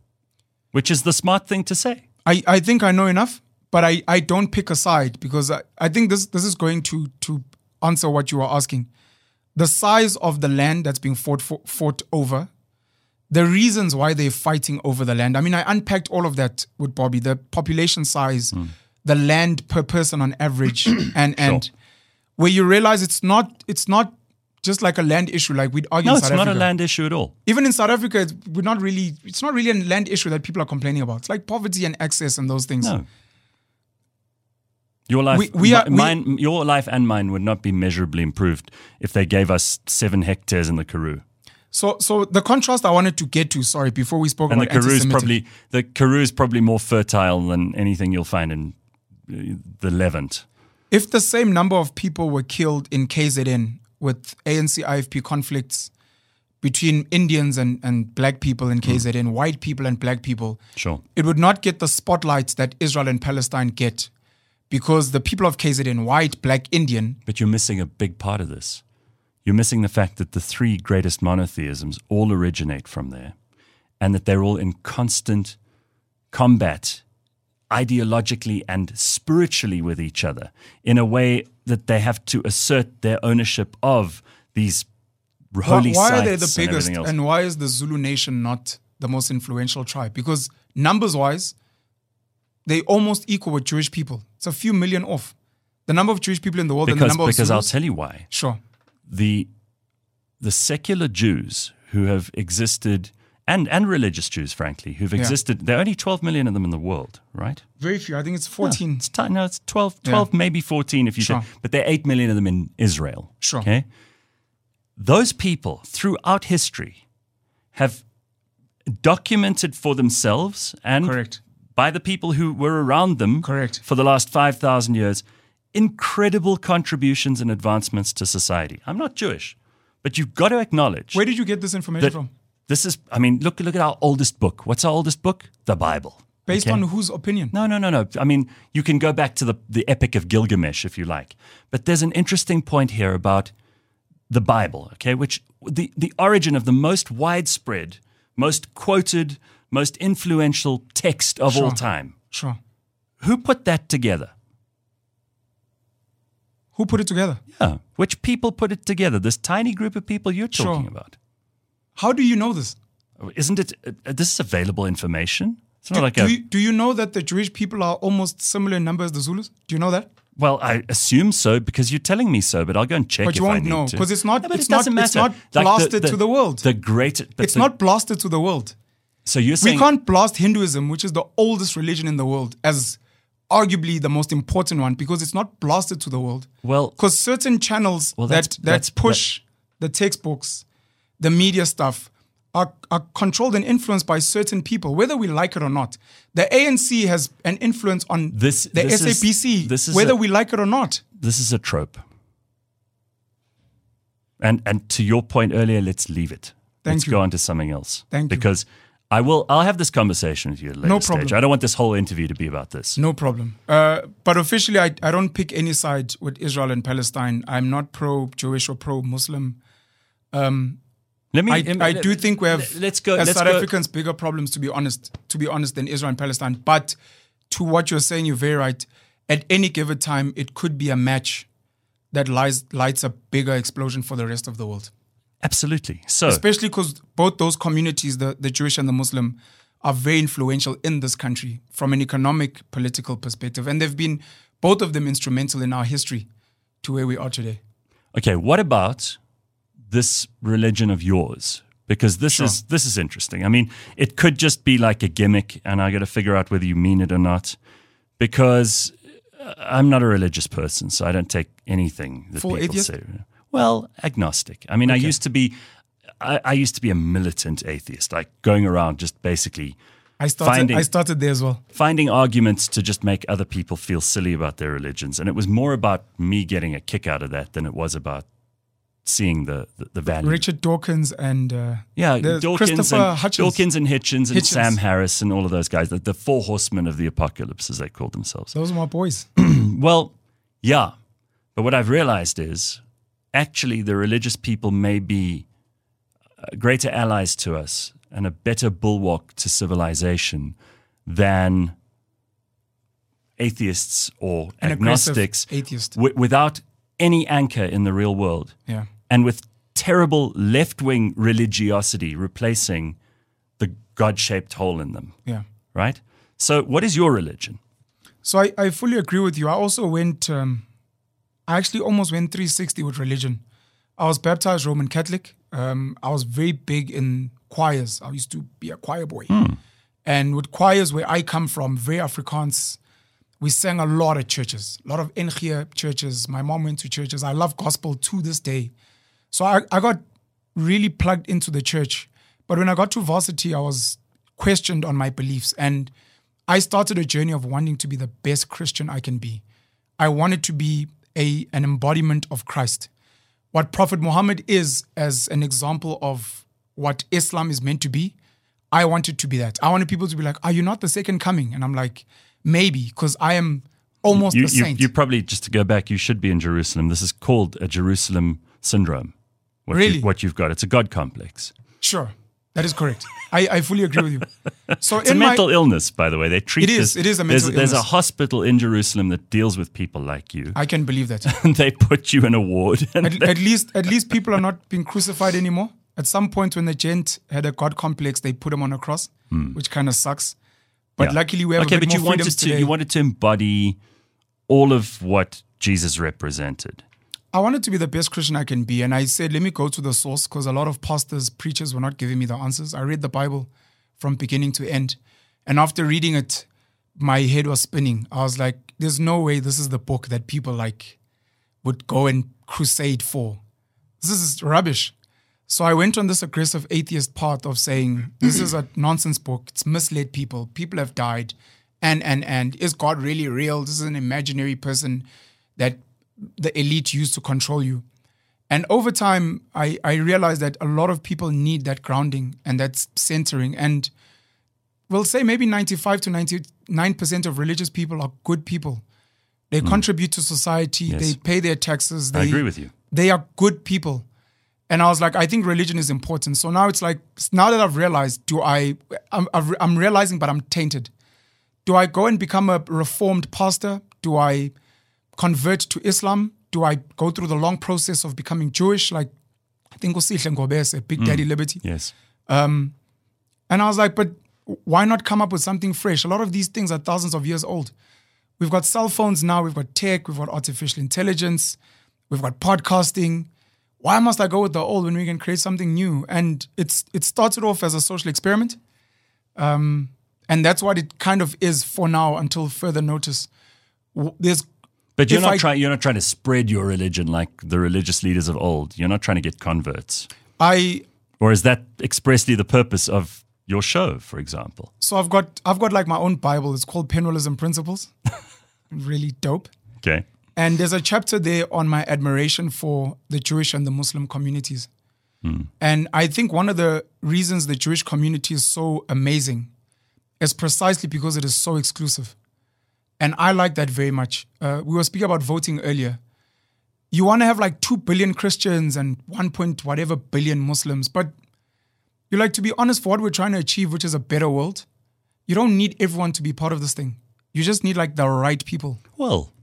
which is the smart thing to say. I, I think I know enough, but I, I don't pick a side because I, I think this this is going to to answer what you are asking. The size of the land that's being fought for, fought over, the reasons why they're fighting over the land. I mean, I unpacked all of that with Bobby. The population size, hmm. the land per person on average, and and where you realize it's not it's not just like a land issue like we'd argue No, it's South not a land issue at all. even in South Africa, it's, we're not really. It's not really a land issue that people are complaining about. It's like poverty and access and those things. No. Your life, We- we are- mi- we- your life and mine would not be measurably improved if they gave us seven hectares in the Karoo. So, so the contrast I wanted to get to, sorry, before we spoke And the about Karoo is probably the Karoo is probably more fertile than anything you'll find in uh, the Levant. If the same number of people were killed in KZN with ANC IFP conflicts between Indians and, and black people in hmm. KZN, white people and black people, Sure. it would not get the spotlight that Israel and Palestine get because the people of KZN, white, black, Indian, But you're missing a big part of this. You're missing the fact that the three greatest monotheisms all originate from there and that they're all in constant combat ideologically and spiritually with each other in a way that they have to assert their ownership of these why, holy why are sites they the biggest else. and why is the Zulu nation not the most influential tribe? Because numbers wise, they almost equal with Jewish people. It's a few million off. The number of Jewish people in the world and the because number of because I'll tell you why. sure. the the secular Jews who have existed and and religious Jews, frankly, who've Yeah. existed. There are only 12 million of them in the world, right? Very few. I think it's 14. It's ti- no, it's 12, 12 maybe 14 if you Sure. say, but there are 8 million of them in Israel. Sure. Okay. Those people throughout history have documented for themselves and Correct. by the people who were around them Correct. for the last 5,000 years incredible contributions and advancements to society. I'm not Jewish, but you've got to acknowledge Where did you get this information from? This is, I mean, look, look at our oldest book. What's our oldest book? The Bible. Based Okay? on whose opinion? No, no, no, no. I mean, you can go back to the, the Epic of Gilgamesh if you like. But there's an interesting point here about the Bible, okay, which the, the origin of the most widespread, most quoted, most influential text of all time. Sure. Who put that together? Who put it together? Yeah. Which people put it together? This tiny group of people you're Sure. talking about. How do you know this? Isn't it? Uh, this is available information. It's not Do, like do a. you, do you know that the Jewish people are almost similar in number as the Zulus? Do you know that? well, I assume so because you're telling me so, but I'll go and check. But you if I won't need know to. because it's not. No, it's it doesn't. It's not Like blasted the- to the world. The great. it's the- not blasted to the world. So you're saying We can't blast Hinduism, which is the oldest religion in the world, as arguably the most important one because it's not blasted to the world. Well- because certain channels Well, that that's- that that's- push the textbooks, the media stuff, are, are controlled and influenced by certain people, whether we like it or not. The ANC has an influence on This- the this is- SABC, this is whether a- we like it or not. this is a trope. And and to your point earlier, let's leave it. Thank let's you. go on to something else. Thank you. because I will. I'll have this conversation with you at a later No stage. problem. I don't want this whole interview to be about this. No problem. Uh, but officially, I, I don't pick any side with Israel and Palestine. I'm not pro Jewish or pro Muslim. Let me. I, me- I do think we have, Let's go. as let's South go. Africans, bigger problems to be honest. To be honest, than Israel and Palestine. But to what you're saying, you're very right. At any given time, it could be a match that lies, lights a bigger explosion for the rest of the world. Absolutely. So Especially because both those communities, the, the Jewish and the Muslim, are very influential in this country from an economic, political perspective. And they've been, both of them, instrumental in our history to where we are today. Okay, what about this religion of yours? Because this is this is interesting. I mean, it could just be like a gimmick, and I got to figure out whether you mean it or not. Because uh, I'm not a religious person, so I don't take anything that Full people atheist? say. Well, agnostic. I mean, I used to be, I, I used to be a militant atheist, like going around just basically I started, Finding- I started there as well. finding arguments to just make other people feel silly about their religions. And it was more about me getting a kick out of that than it was about seeing the, the, the value. Richard Dawkins and uh, yeah, Dawkins Christopher and, Hitchens. Dawkins and Hitchens and. Sam Harris and all of those guys, the, the four horsemen of the apocalypse, as they called themselves. Those are my boys. Well, yeah. But what I've realized is actually the religious people may be uh, greater allies to us and a better bulwark to civilization than atheists or An agnostics atheist. wi- without any anchor in the real world Yeah. And with terrible left wing religiosity replacing the God shaped hole in them, Yeah. right? So, what is your religion? So I, I fully agree with you. I also went, um, I actually almost went 360 with religion. I was baptized Roman Catholic. Um, I was very big in choirs. I used to be a choir boy. And with choirs where I come from, very Afrikaans, we sang a lot of churches, a lot of NG churches. My mom went to churches. I love gospel to this day. So I, I got really plugged into the church. But when I got to varsity, I was questioned on my beliefs. And I started a journey of wanting to be the best Christian I can be. I wanted to be a, an embodiment of Christ. what Prophet Muhammad is as an example of what Islam is meant to be. I wanted to be that. I wanted people to be like, "Are you not the second coming?" And I'm like, "Maybe," because I am almost You, the you, saint. you probably, just to go back, you should be in Jerusalem. This is called a Jerusalem syndrome. What Really? You, what you've got. It's a God complex. sure, that is correct. I, I fully agree with you. So It's a in my mental illness, by the way. They treat It is. this- It is a there's, mental There's a hospital in Jerusalem that deals with people like you, I can believe that. and they put you in a ward. At, at least at least people are not being crucified anymore. At some point, when the gent had a god complex, they put him on a cross, which kind of sucks. But Hmm. Yeah. luckily, we have okay, a bit but you wanted to today. you wanted to embody all of what Jesus represented. I wanted to be the best Christian I can be, and I said, let me go to the source because a lot of pastors, preachers were not giving me the answers. I read the Bible from beginning to end, and after reading it, my head was spinning. I was like, there's no way this is the book that people like would go and crusade for. This is rubbish. So I went on this aggressive atheist path of saying this is a nonsense book. It's misled people. People have died, and and and is God really real? This is an imaginary person that the elite used to control you. And over time, I, I realized that a lot of people need that grounding and that centering. And we'll say maybe 95 to 99% of religious people are good people. They hmm. contribute to society, Yes. they pay their taxes. They, I agree with you. They are good people. And I was like, I think religion is important. So now it's like, now that I've realized, do I, I'm, I'm realizing, but I'm tainted. Do I go and become a reformed pastor? Do I convert to Islam? Do I go through the long process of becoming Jewish? Like, I think Usihle Ngobese, Big Daddy Liberty. Yes. And I was like, but why not come up with something fresh? A lot of these things are thousands of years old. We've got cell phones now, we've got tech, we've got artificial intelligence, we've got podcasting. Why must I go with the old when we can create something new? And it's it started off as a social experiment. Um, and that's what it kind of is for now until further notice. There's But you're If not trying. You're not trying to spread your religion like the religious leaders of old. You're not trying to get converts, I or is that expressly the purpose of your show, for example? so I've got I've got like my own Bible. It's called Penuelism Principles. really dope. Okay. And there's a chapter there on my admiration for the Jewish and the Muslim communities. Hmm. And I think one of the reasons the Jewish community is so amazing is precisely because it is so exclusive. And I like that very much. Uh, we were speaking about voting earlier. You want to have like 2 billion Christians and 1 point whatever billion Muslims, but you like to be honest for what we're trying to achieve, which is a better world. You don't need everyone to be part of this thing. You just need like the right people. Well,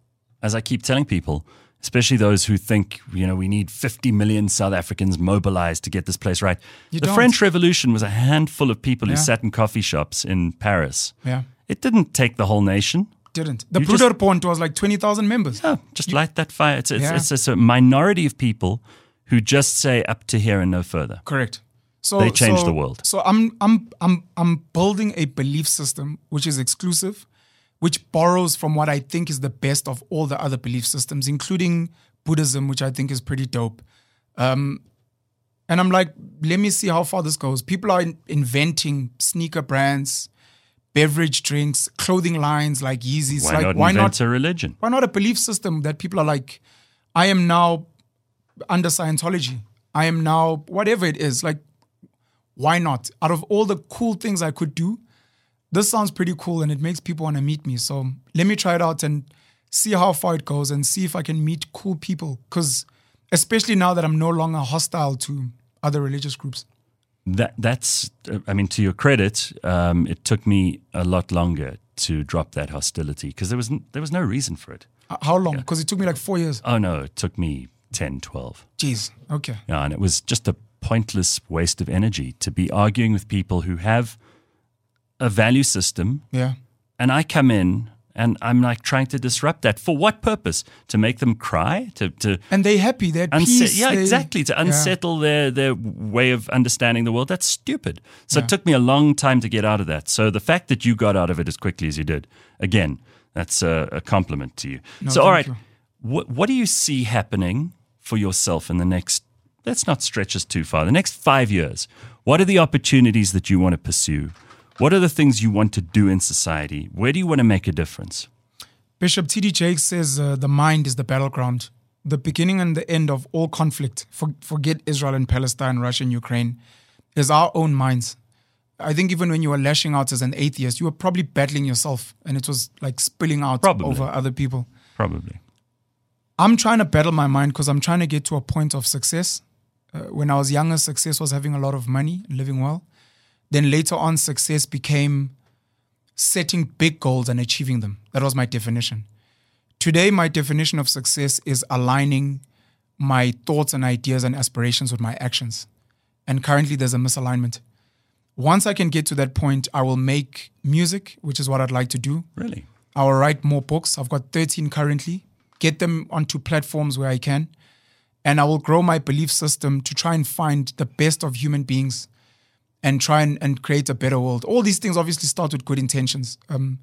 as I keep telling people, especially those who think, you know, we need 50 million South Africans mobilized to get this place right. You the don't. French Revolution was a handful of people who sat in coffee shops in Paris. Yeah. It didn't take the whole nation. Didn't. The You just- Broederbond was like 20,000 members. Yeah, just light that fire. It's, it's, Yeah. it's, it's a minority of people who just say up to here and no further. Correct. So They changed so- the world. So I'm I'm I'm I'm building a belief system which is exclusive, which borrows from what I think is the best of all the other belief systems, including Buddhism, which I think is pretty dope. Um, and I'm like, let me see how far this goes. People are in- inventing sneaker brands, beverage drinks, clothing lines like Yeezys. Why like, not why invent not a religion? why not a belief system that people are like, I am now under Scientology. I am now whatever it is. Like, why not? Out of all the cool things I could do, this sounds pretty cool and it makes people want to meet me. So let me try it out and see how far it goes and see if I can meet cool people. Because especially now that I'm no longer hostile to other religious groups. That that's. I mean, to your credit, um, it took me a lot longer to drop that hostility because there was n- there was no reason for it. How long? Because it took me like four years. Oh no, it took me 10, 12. Jeez. Okay. Yeah, and it was just a pointless waste of energy to be arguing with people who have a value system, Yeah. and I come in and I'm like trying to disrupt that. For what purpose? To make them cry? To to And they happy. They're unse- peace. yeah, they- exactly. To yeah. unsettle their their way of understanding the world. That's stupid. So it took me a long time to get out of that. So the fact that you got out of it as quickly as you did, again, that's a, a compliment to you. No, so all right, what what do you see happening for yourself in the next? Let's not stretch us too far. The next five years. What are the opportunities that you want to pursue? What are the things you want to do in society? Where do you want to make a difference? Bishop T.D. Jakes says uh, the mind is the battleground. the beginning and the end of all conflict, for, forget Israel and Palestine, Russia and Ukraine, is our own minds. I think even when you were lashing out as an atheist, you were probably battling yourself and it was like spilling out Probably. over other people. Probably. I'm trying to battle my mind because I'm trying to get to a point of success. Uh, when I was younger, success was having a lot of money, living well. Then later on, success became setting big goals and achieving them. That was my definition. Today, my definition of success is aligning my thoughts and ideas and aspirations with my actions. And currently, there's a misalignment. Once I can get to that point, I will make music, which is what I'd like to do. Really? I will write more books. I've got 13 currently. Get them onto platforms where I can. And I will grow my belief system to try and find the best of human beings and try and, and create a better world. All these things obviously start with good intentions. Um,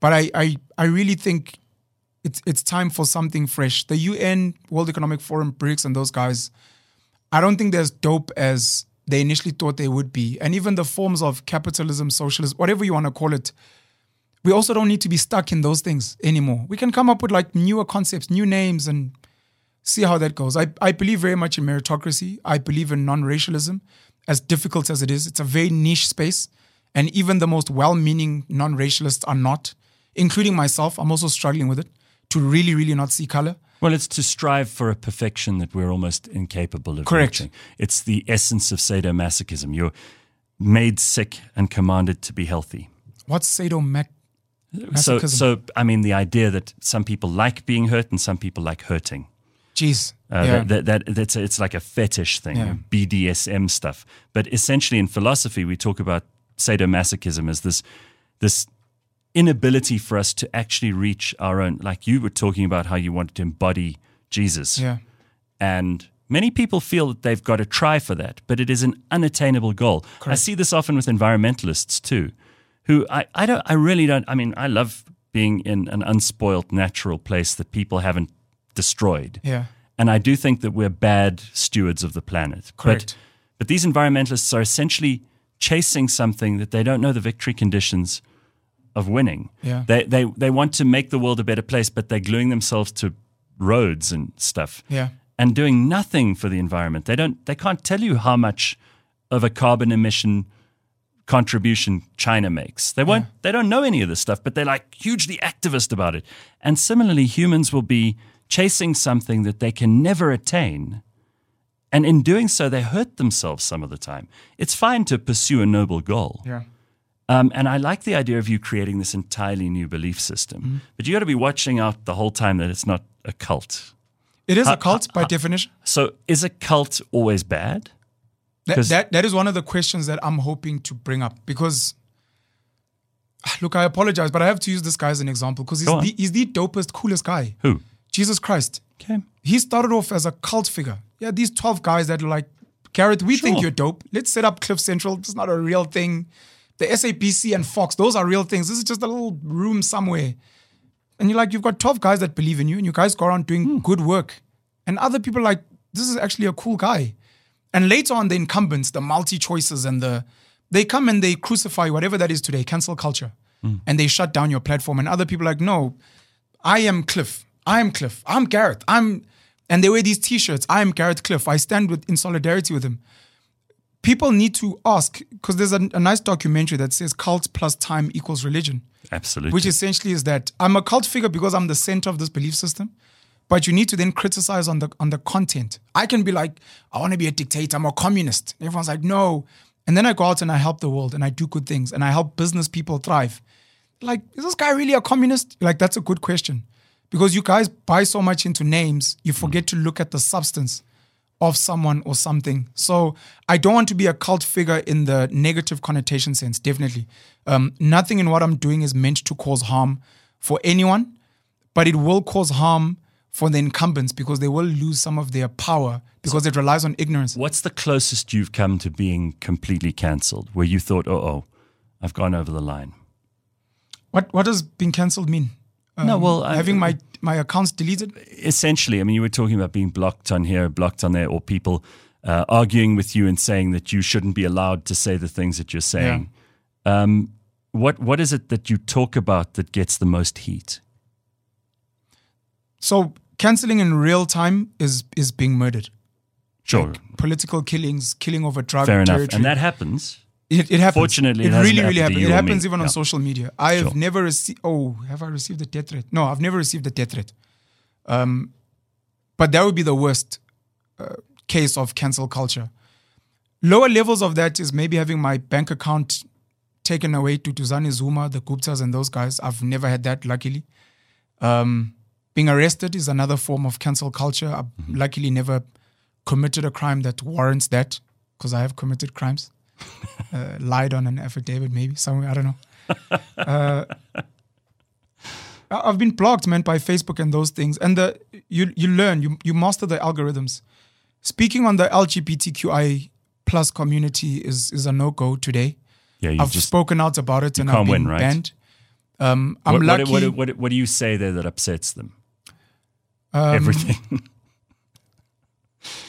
but I, I, I really think it's, it's time for something fresh. The UN, World Economic Forum, BRICS, and those guys, I don't think they're as dope as they initially thought they would be. And even the forms of capitalism, socialism, whatever you want to call it, we also don't need to be stuck in those things anymore. We can come up with like newer concepts, new names, and see how that goes. I, I believe very much in meritocracy. I believe in non racialism, as difficult as it is. It's a very niche space. And even the most well meaning non racialists are not, including myself. I'm also struggling with it to really, really not see color. Well, it's to strive for a perfection that we're almost incapable of Correct. reaching. It's the essence of sadomasochism. You're made sick and commanded to be healthy. What's sadomasochism? So, so I mean, the idea that some people like being hurt and some people like hurting. Jeez. Uh, yeah. that, that, that, that's it's like a fetish thing, Yeah. BDSM stuff. But essentially, in philosophy, we talk about sadomasochism as this this inability for us to actually reach our own. Like you were talking about how you wanted to embody Jesus, yeah. and many people feel that they've got to try for that, but it is an unattainable goal. I see this often with environmentalists too, who I, I don't I really don't. I mean, I love being in an unspoilt natural place that people haven't destroyed. Yeah. And I do think that we're bad stewards of the planet. Correct. But, but these environmentalists are essentially chasing something that they don't know the victory conditions of winning. Yeah. They, they, they want to make the world a better place, but they're gluing themselves to roads and stuff Yeah. and doing nothing for the environment. They don't they can't tell you how much of a carbon emission contribution China makes. They won't they don't know any of this stuff, but they're like hugely activist about it. And similarly, humans will be chasing something that they can never attain. And in doing so, they hurt themselves some of the time. It's fine to pursue a noble goal. Yeah. Um, and I like the idea of you creating this entirely new belief system. But you got to be watching out the whole time that it's not a cult. It is a cult by definition. So is a cult always bad? That, that that is one of the questions that I'm hoping to bring up because look, I apologize, but I have to use this guy as an example because he's the, he's the dopest, coolest guy. Who? Jesus Christ. Okay. He started off as a cult figure. Yeah, these 12 guys that are like, Gareth, we think you're dope. Let's set up Cliff Central. It's not a real thing. The SABC and Fox, those are real things. This is just a little room somewhere. And you're like, you've got 12 guys that believe in you, and you guys go around doing Hmm. good work. And other people are like, this is actually a cool guy. And later on, the incumbents, the multi choices, and the they come and they crucify whatever that is today, cancel culture, and they shut down your platform. And other people are like, no, I am Cliff. I am Cliff. I'm Gareth. I'm, and they wear these T-shirts. I am Gareth Cliff. I stand with in solidarity with him. People need to ask because there's a, a nice documentary that says cult plus time equals religion Absolutely. which essentially is that I'm a cult figure because I'm the center of this belief system. But you need to then criticize on the on the content. I can be like, I want to be a dictator, I'm a communist. Everyone's like, no. And then I go out and I help the world and I do good things and I help business people thrive. Like, is this guy really a communist? Like, that's a good question. Because you guys buy so much into names, you forget to look at the substance of someone or something. So I don't want to be a cult figure in the negative connotation sense, definitely. Um, nothing in what I'm doing is meant to cause harm for anyone, but it will cause harm for the incumbents because they will lose some of their power because it relies on ignorance. What's the closest you've come to being completely cancelled, where you thought, "Oh, oh, I've gone over the line"? What what does being cancelled mean? No, well, I- having my my accounts deleted. essentially, I mean, you were talking about being blocked on here, blocked on there, or people uh, arguing with you and saying that you shouldn't be allowed to say the things that you're saying. Um, what what is it that you talk about that gets the most heat? So canceling in real time is is being murdered. Sure. Political killings, killing over drug Fair enough. And that happens. It, it happens. Fortunately, it it, really, really happens. It happens even on social media. I have Sure. never received. Oh, have I received a death threat? No, I've never received a death threat. Um, but that would be the worst uh, case of cancel culture. Lower levels of that is maybe having my bank account taken away to Duduzane Zuma, the Guptas, and those guys. I've never had that, luckily. Um, being arrested is another form of cancel culture. I've luckily never committed a crime that warrants that because I have committed crimes. Uh, lied on an affidavit, maybe somewhere. I don't know. Uh, I've been blocked, man, by Facebook and those things. And the you you learn, you you master the algorithms. Speaking on the LGBTQI plus community is is a no go today. Yeah, I've just spoken out about it and I've been win, right? banned. Um, I'm what, what- lucky. What, what, what, do you say there that upsets them? um, Everything.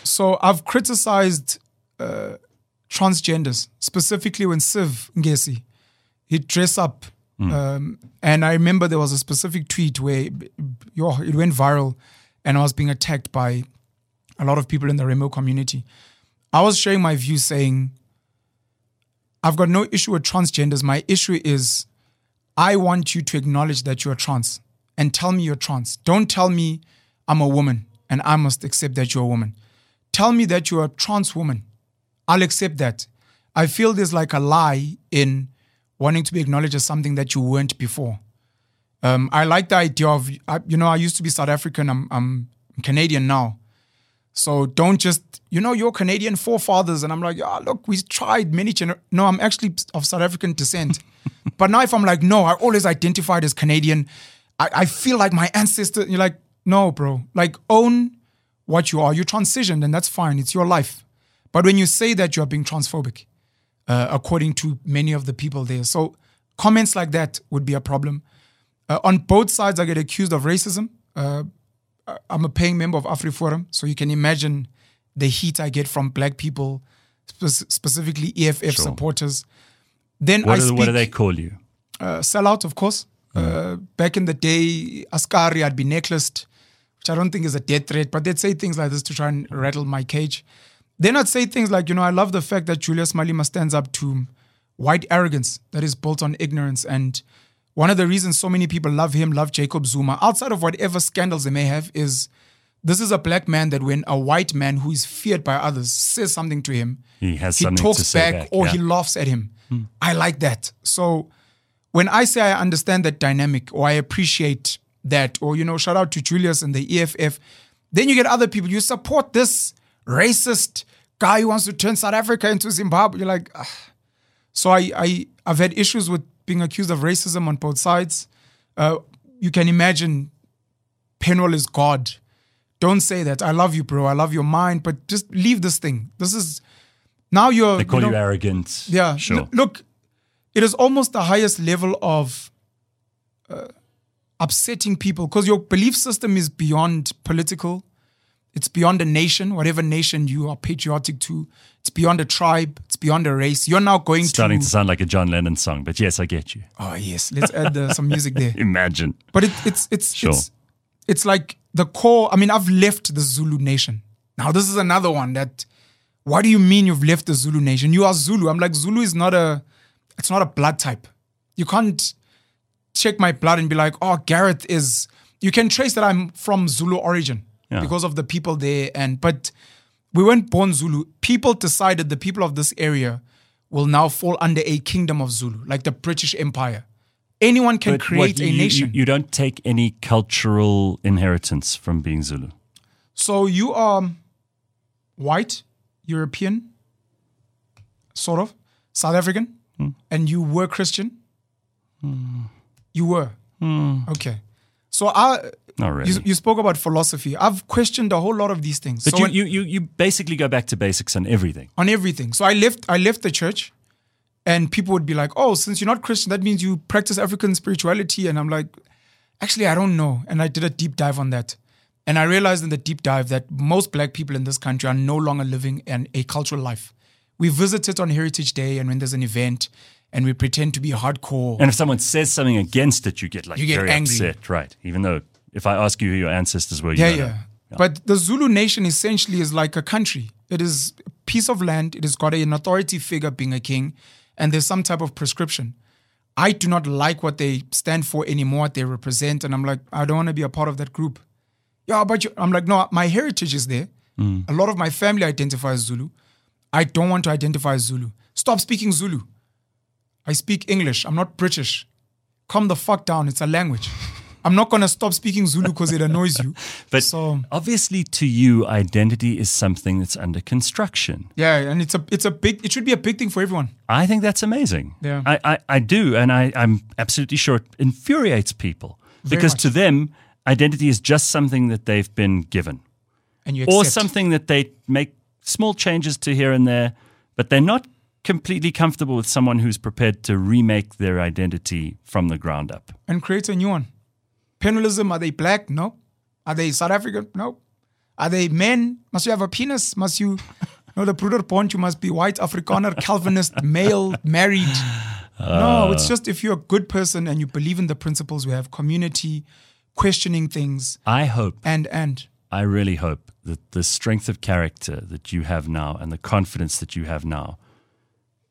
So I've criticized uh, transgenders, specifically when Siv Ngesi, he'd dress up. Um, and I remember there was a specific tweet where yo, it went viral and I was being attacked by a lot of people in the Remo community. I was sharing my view saying, I've got no issue with transgenders. My issue is I want you to acknowledge that you're trans and tell me you're trans. Don't tell me I'm a woman and I must accept that you're a woman. Tell me that you're a trans woman. I'll accept that. I feel there's like a lie in wanting to be acknowledged as something that you weren't before. Um, I like the idea of, you know, I used to be South African, I'm, I'm Canadian now. So don't just, you know, your Canadian forefathers. And I'm like, yeah, look, we tried many gener- No, I'm actually of South African descent. but now if I'm like, no, I always identified as Canadian, I, I feel like my ancestor, you're like, no, bro. Like own what you are. You transitioned and that's fine. It's your life. But when you say that, you're being transphobic, uh, according to many of the people there. So comments like that would be a problem. Uh, on both sides, I get accused of racism. Uh, I'm a paying member of AfriForum, so you can imagine the heat I get from black people, spe- specifically EFF supporters. Then What, I do, speak, what do they call you? uh, sellout, of course. Uh, back in the day, Askari, I'd be necklaced, which I don't think is a death threat, but they'd say things like this to try and rattle my cage. Then I'd say things like, you know, I love the fact that Julius Malema stands up to white arrogance that is built on ignorance. And one of the reasons so many people love him, love Jacob Zuma, outside of whatever scandals they may have, is this is a black man that when a white man who is feared by others says something to him, He has he something talks to say back, back. or yeah. he laughs at him. Hmm. I like that. So when I say I understand that dynamic or I appreciate that, or you know, shout out to Julius and the EFF, then you get other people. You support this racist guy who wants to turn South Africa into Zimbabwe. You're like, "Ugh." so I, I I've had issues with being accused of racism on both sides. Uh, you can imagine Penuel is God. Don't say that. I love you, bro. I love your mind, but just leave this thing. This is now you're They call you you, arrogant. yeah. Sure. L- look, it is almost the highest level of uh, upsetting people because your belief system is beyond political. It's beyond a nation, whatever nation you are patriotic to. It's beyond a tribe. It's beyond a race. You're now going to Starting to. to sound like a John Lennon song, but yes, I get you. oh yes, let's add uh, some music there. Imagine. But it, it's it's Sure. it's it's like the core. I mean, I've left the Zulu nation. Now this is another one that. What do you mean you've left the Zulu nation? You are Zulu. I'm like Zulu is not a. It's not a blood type. You can't check my blood and be like, oh, Gareth is. You can trace that I'm from Zulu origin Yeah. because of the people there, and but we weren't born Zulu. People decided the people of this area will now fall under a kingdom of Zulu, like the British Empire. Anyone can But create what, a you, you- nation. You, don't take any cultural inheritance from being Zulu. So you are white, European, sort of, South African, hmm. and you were Christian. Hmm. You were. Hmm. Okay. So I, Not really. you, you spoke about philosophy. I've questioned a whole lot of these things. but so you, when- you, you, you basically go back to basics on everything. on everything. So I left I left the church and people would be like, "Oh, since you're not Christian, that means you practice African spirituality." And I'm like, "Actually, I don't know." And I did a deep dive on that. And I realized in the deep dive that most black people in this country are no longer living an, a cultural life. We visit it on Heritage Day and when there's an event and we pretend to be hardcore. And if someone says something against it, you get like You get very angry. upset, right? Even though If I ask you who your ancestors were, you Yeah, don't yeah. But the Zulu nation essentially is like a country. It is a piece of land. It has got an authority figure being a king, and there's some type of prescription. I do not like what they stand for anymore, what they represent, and I'm like, I don't want to be a part of that group. Yeah, but you, I'm like, no, my heritage is there. Mm. A lot of my family identifies as Zulu. I don't want to identify as Zulu. Stop speaking Zulu. I speak English. I'm not British. Calm the fuck down. It's a language. I'm not gonna stop speaking Zulu because it annoys you. But so obviously, to you, identity is something that's under construction. yeah, and it's a it's a big it should be a big thing for everyone. I think that's amazing. Yeah. I, I, I do. And I, I'm absolutely sure it infuriates people because much. to them, identity is just something that they've been given And you or something that they make small changes to here and there, but they're not completely comfortable with someone who's prepared to remake their identity from the ground up. and create a new one. Penuelism, are they black? No. Are they South African? No. Are they men? Must you have a penis? Must you no the Broederbond, you must be white, Afrikaner, Calvinist, male, married. no, uh. it's just if you're a good person and you believe in the principles, we have community, questioning things, I hope and and I really hope that the strength of character that you have now and the confidence that you have now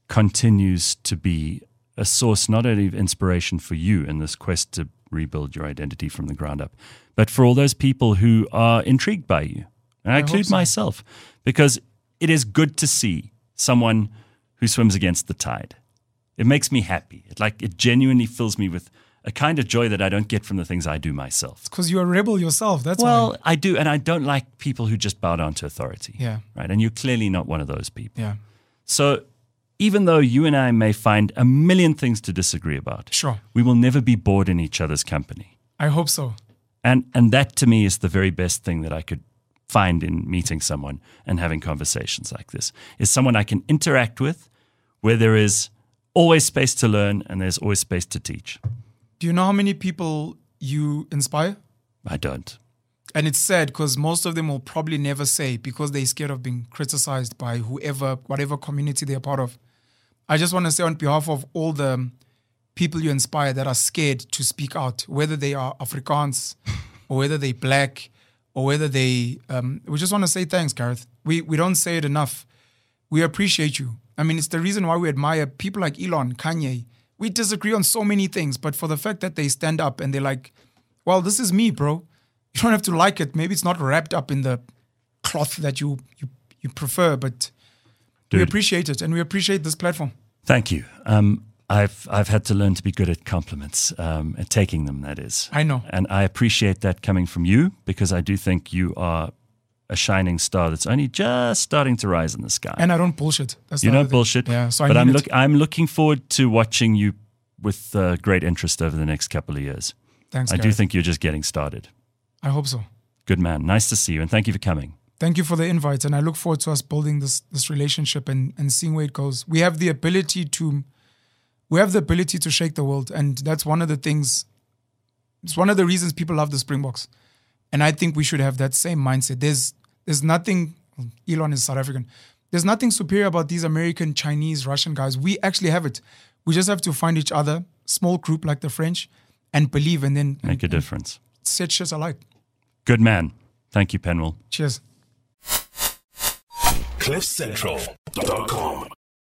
continues to be a source not only of inspiration for you in this quest to rebuild your identity from the ground up, but for all those people who are intrigued by you. And I, I include so. myself because it is good to see someone who swims against the tide. It makes me happy. It like it genuinely fills me with a kind of joy that I don't get from the things I do myself. because you're a rebel yourself. That's Well, why. I do, and I don't like people who just bow down to authority. Yeah. Right. And you're clearly not one of those people. Yeah. So even though you and I may find a million things to disagree about, Sure. we will never be bored in each other's company. I hope so. And and that to me is the very best thing that I could find in meeting someone and having conversations like this. Is someone I can interact with where there is always space to learn and there's always space to teach. Do you know how many people you inspire? I don't. And it's sad because most of them will probably never say because they're scared of being criticized by whoever, whatever community they're part of. I just want to say on behalf of all the people you inspire that are scared to speak out, whether they are Afrikaans or whether they're black or whether they, um, we just want to say thanks, Gareth. We, we don't say it enough. We appreciate you. I mean, it's the reason why we admire people like Elon, Kanye. We disagree on so many things, but for the fact that they stand up and they're like, well, this is me, bro. You don't have to like it. Maybe it's not wrapped up in the cloth that you you, you prefer, but we appreciate it and we appreciate this platform. Thank you. Um, I've I've had to learn to be good at compliments, um, at taking them. That is, I know. and I appreciate that coming from you because I do think you are a shining star that's only just starting to rise in the sky. And I don't bullshit. That's you don't bullshit. Yeah, so I but I'm look. I'm looking forward to watching you with uh, great interest over the next couple of years. Thanks, I do think you're just getting started. I hope so. Good man. Nice to see you, and thank you for coming. Thank you for the invite, and I look forward to us building this this relationship and and seeing where it goes. We have the ability to, we have the ability to shake the world, and that's one of the things. It's one of the reasons people love the Springboks, and I think we should have that same mindset. There's there's nothing. Elon is South African. There's nothing superior about these American, Chinese, Russian guys. We actually have it. We just have to find each other, small group like the French, and believe, and then Make a difference. set shit alight. Good man. Thank you, Penuel. Cheers. CliffCentral.com.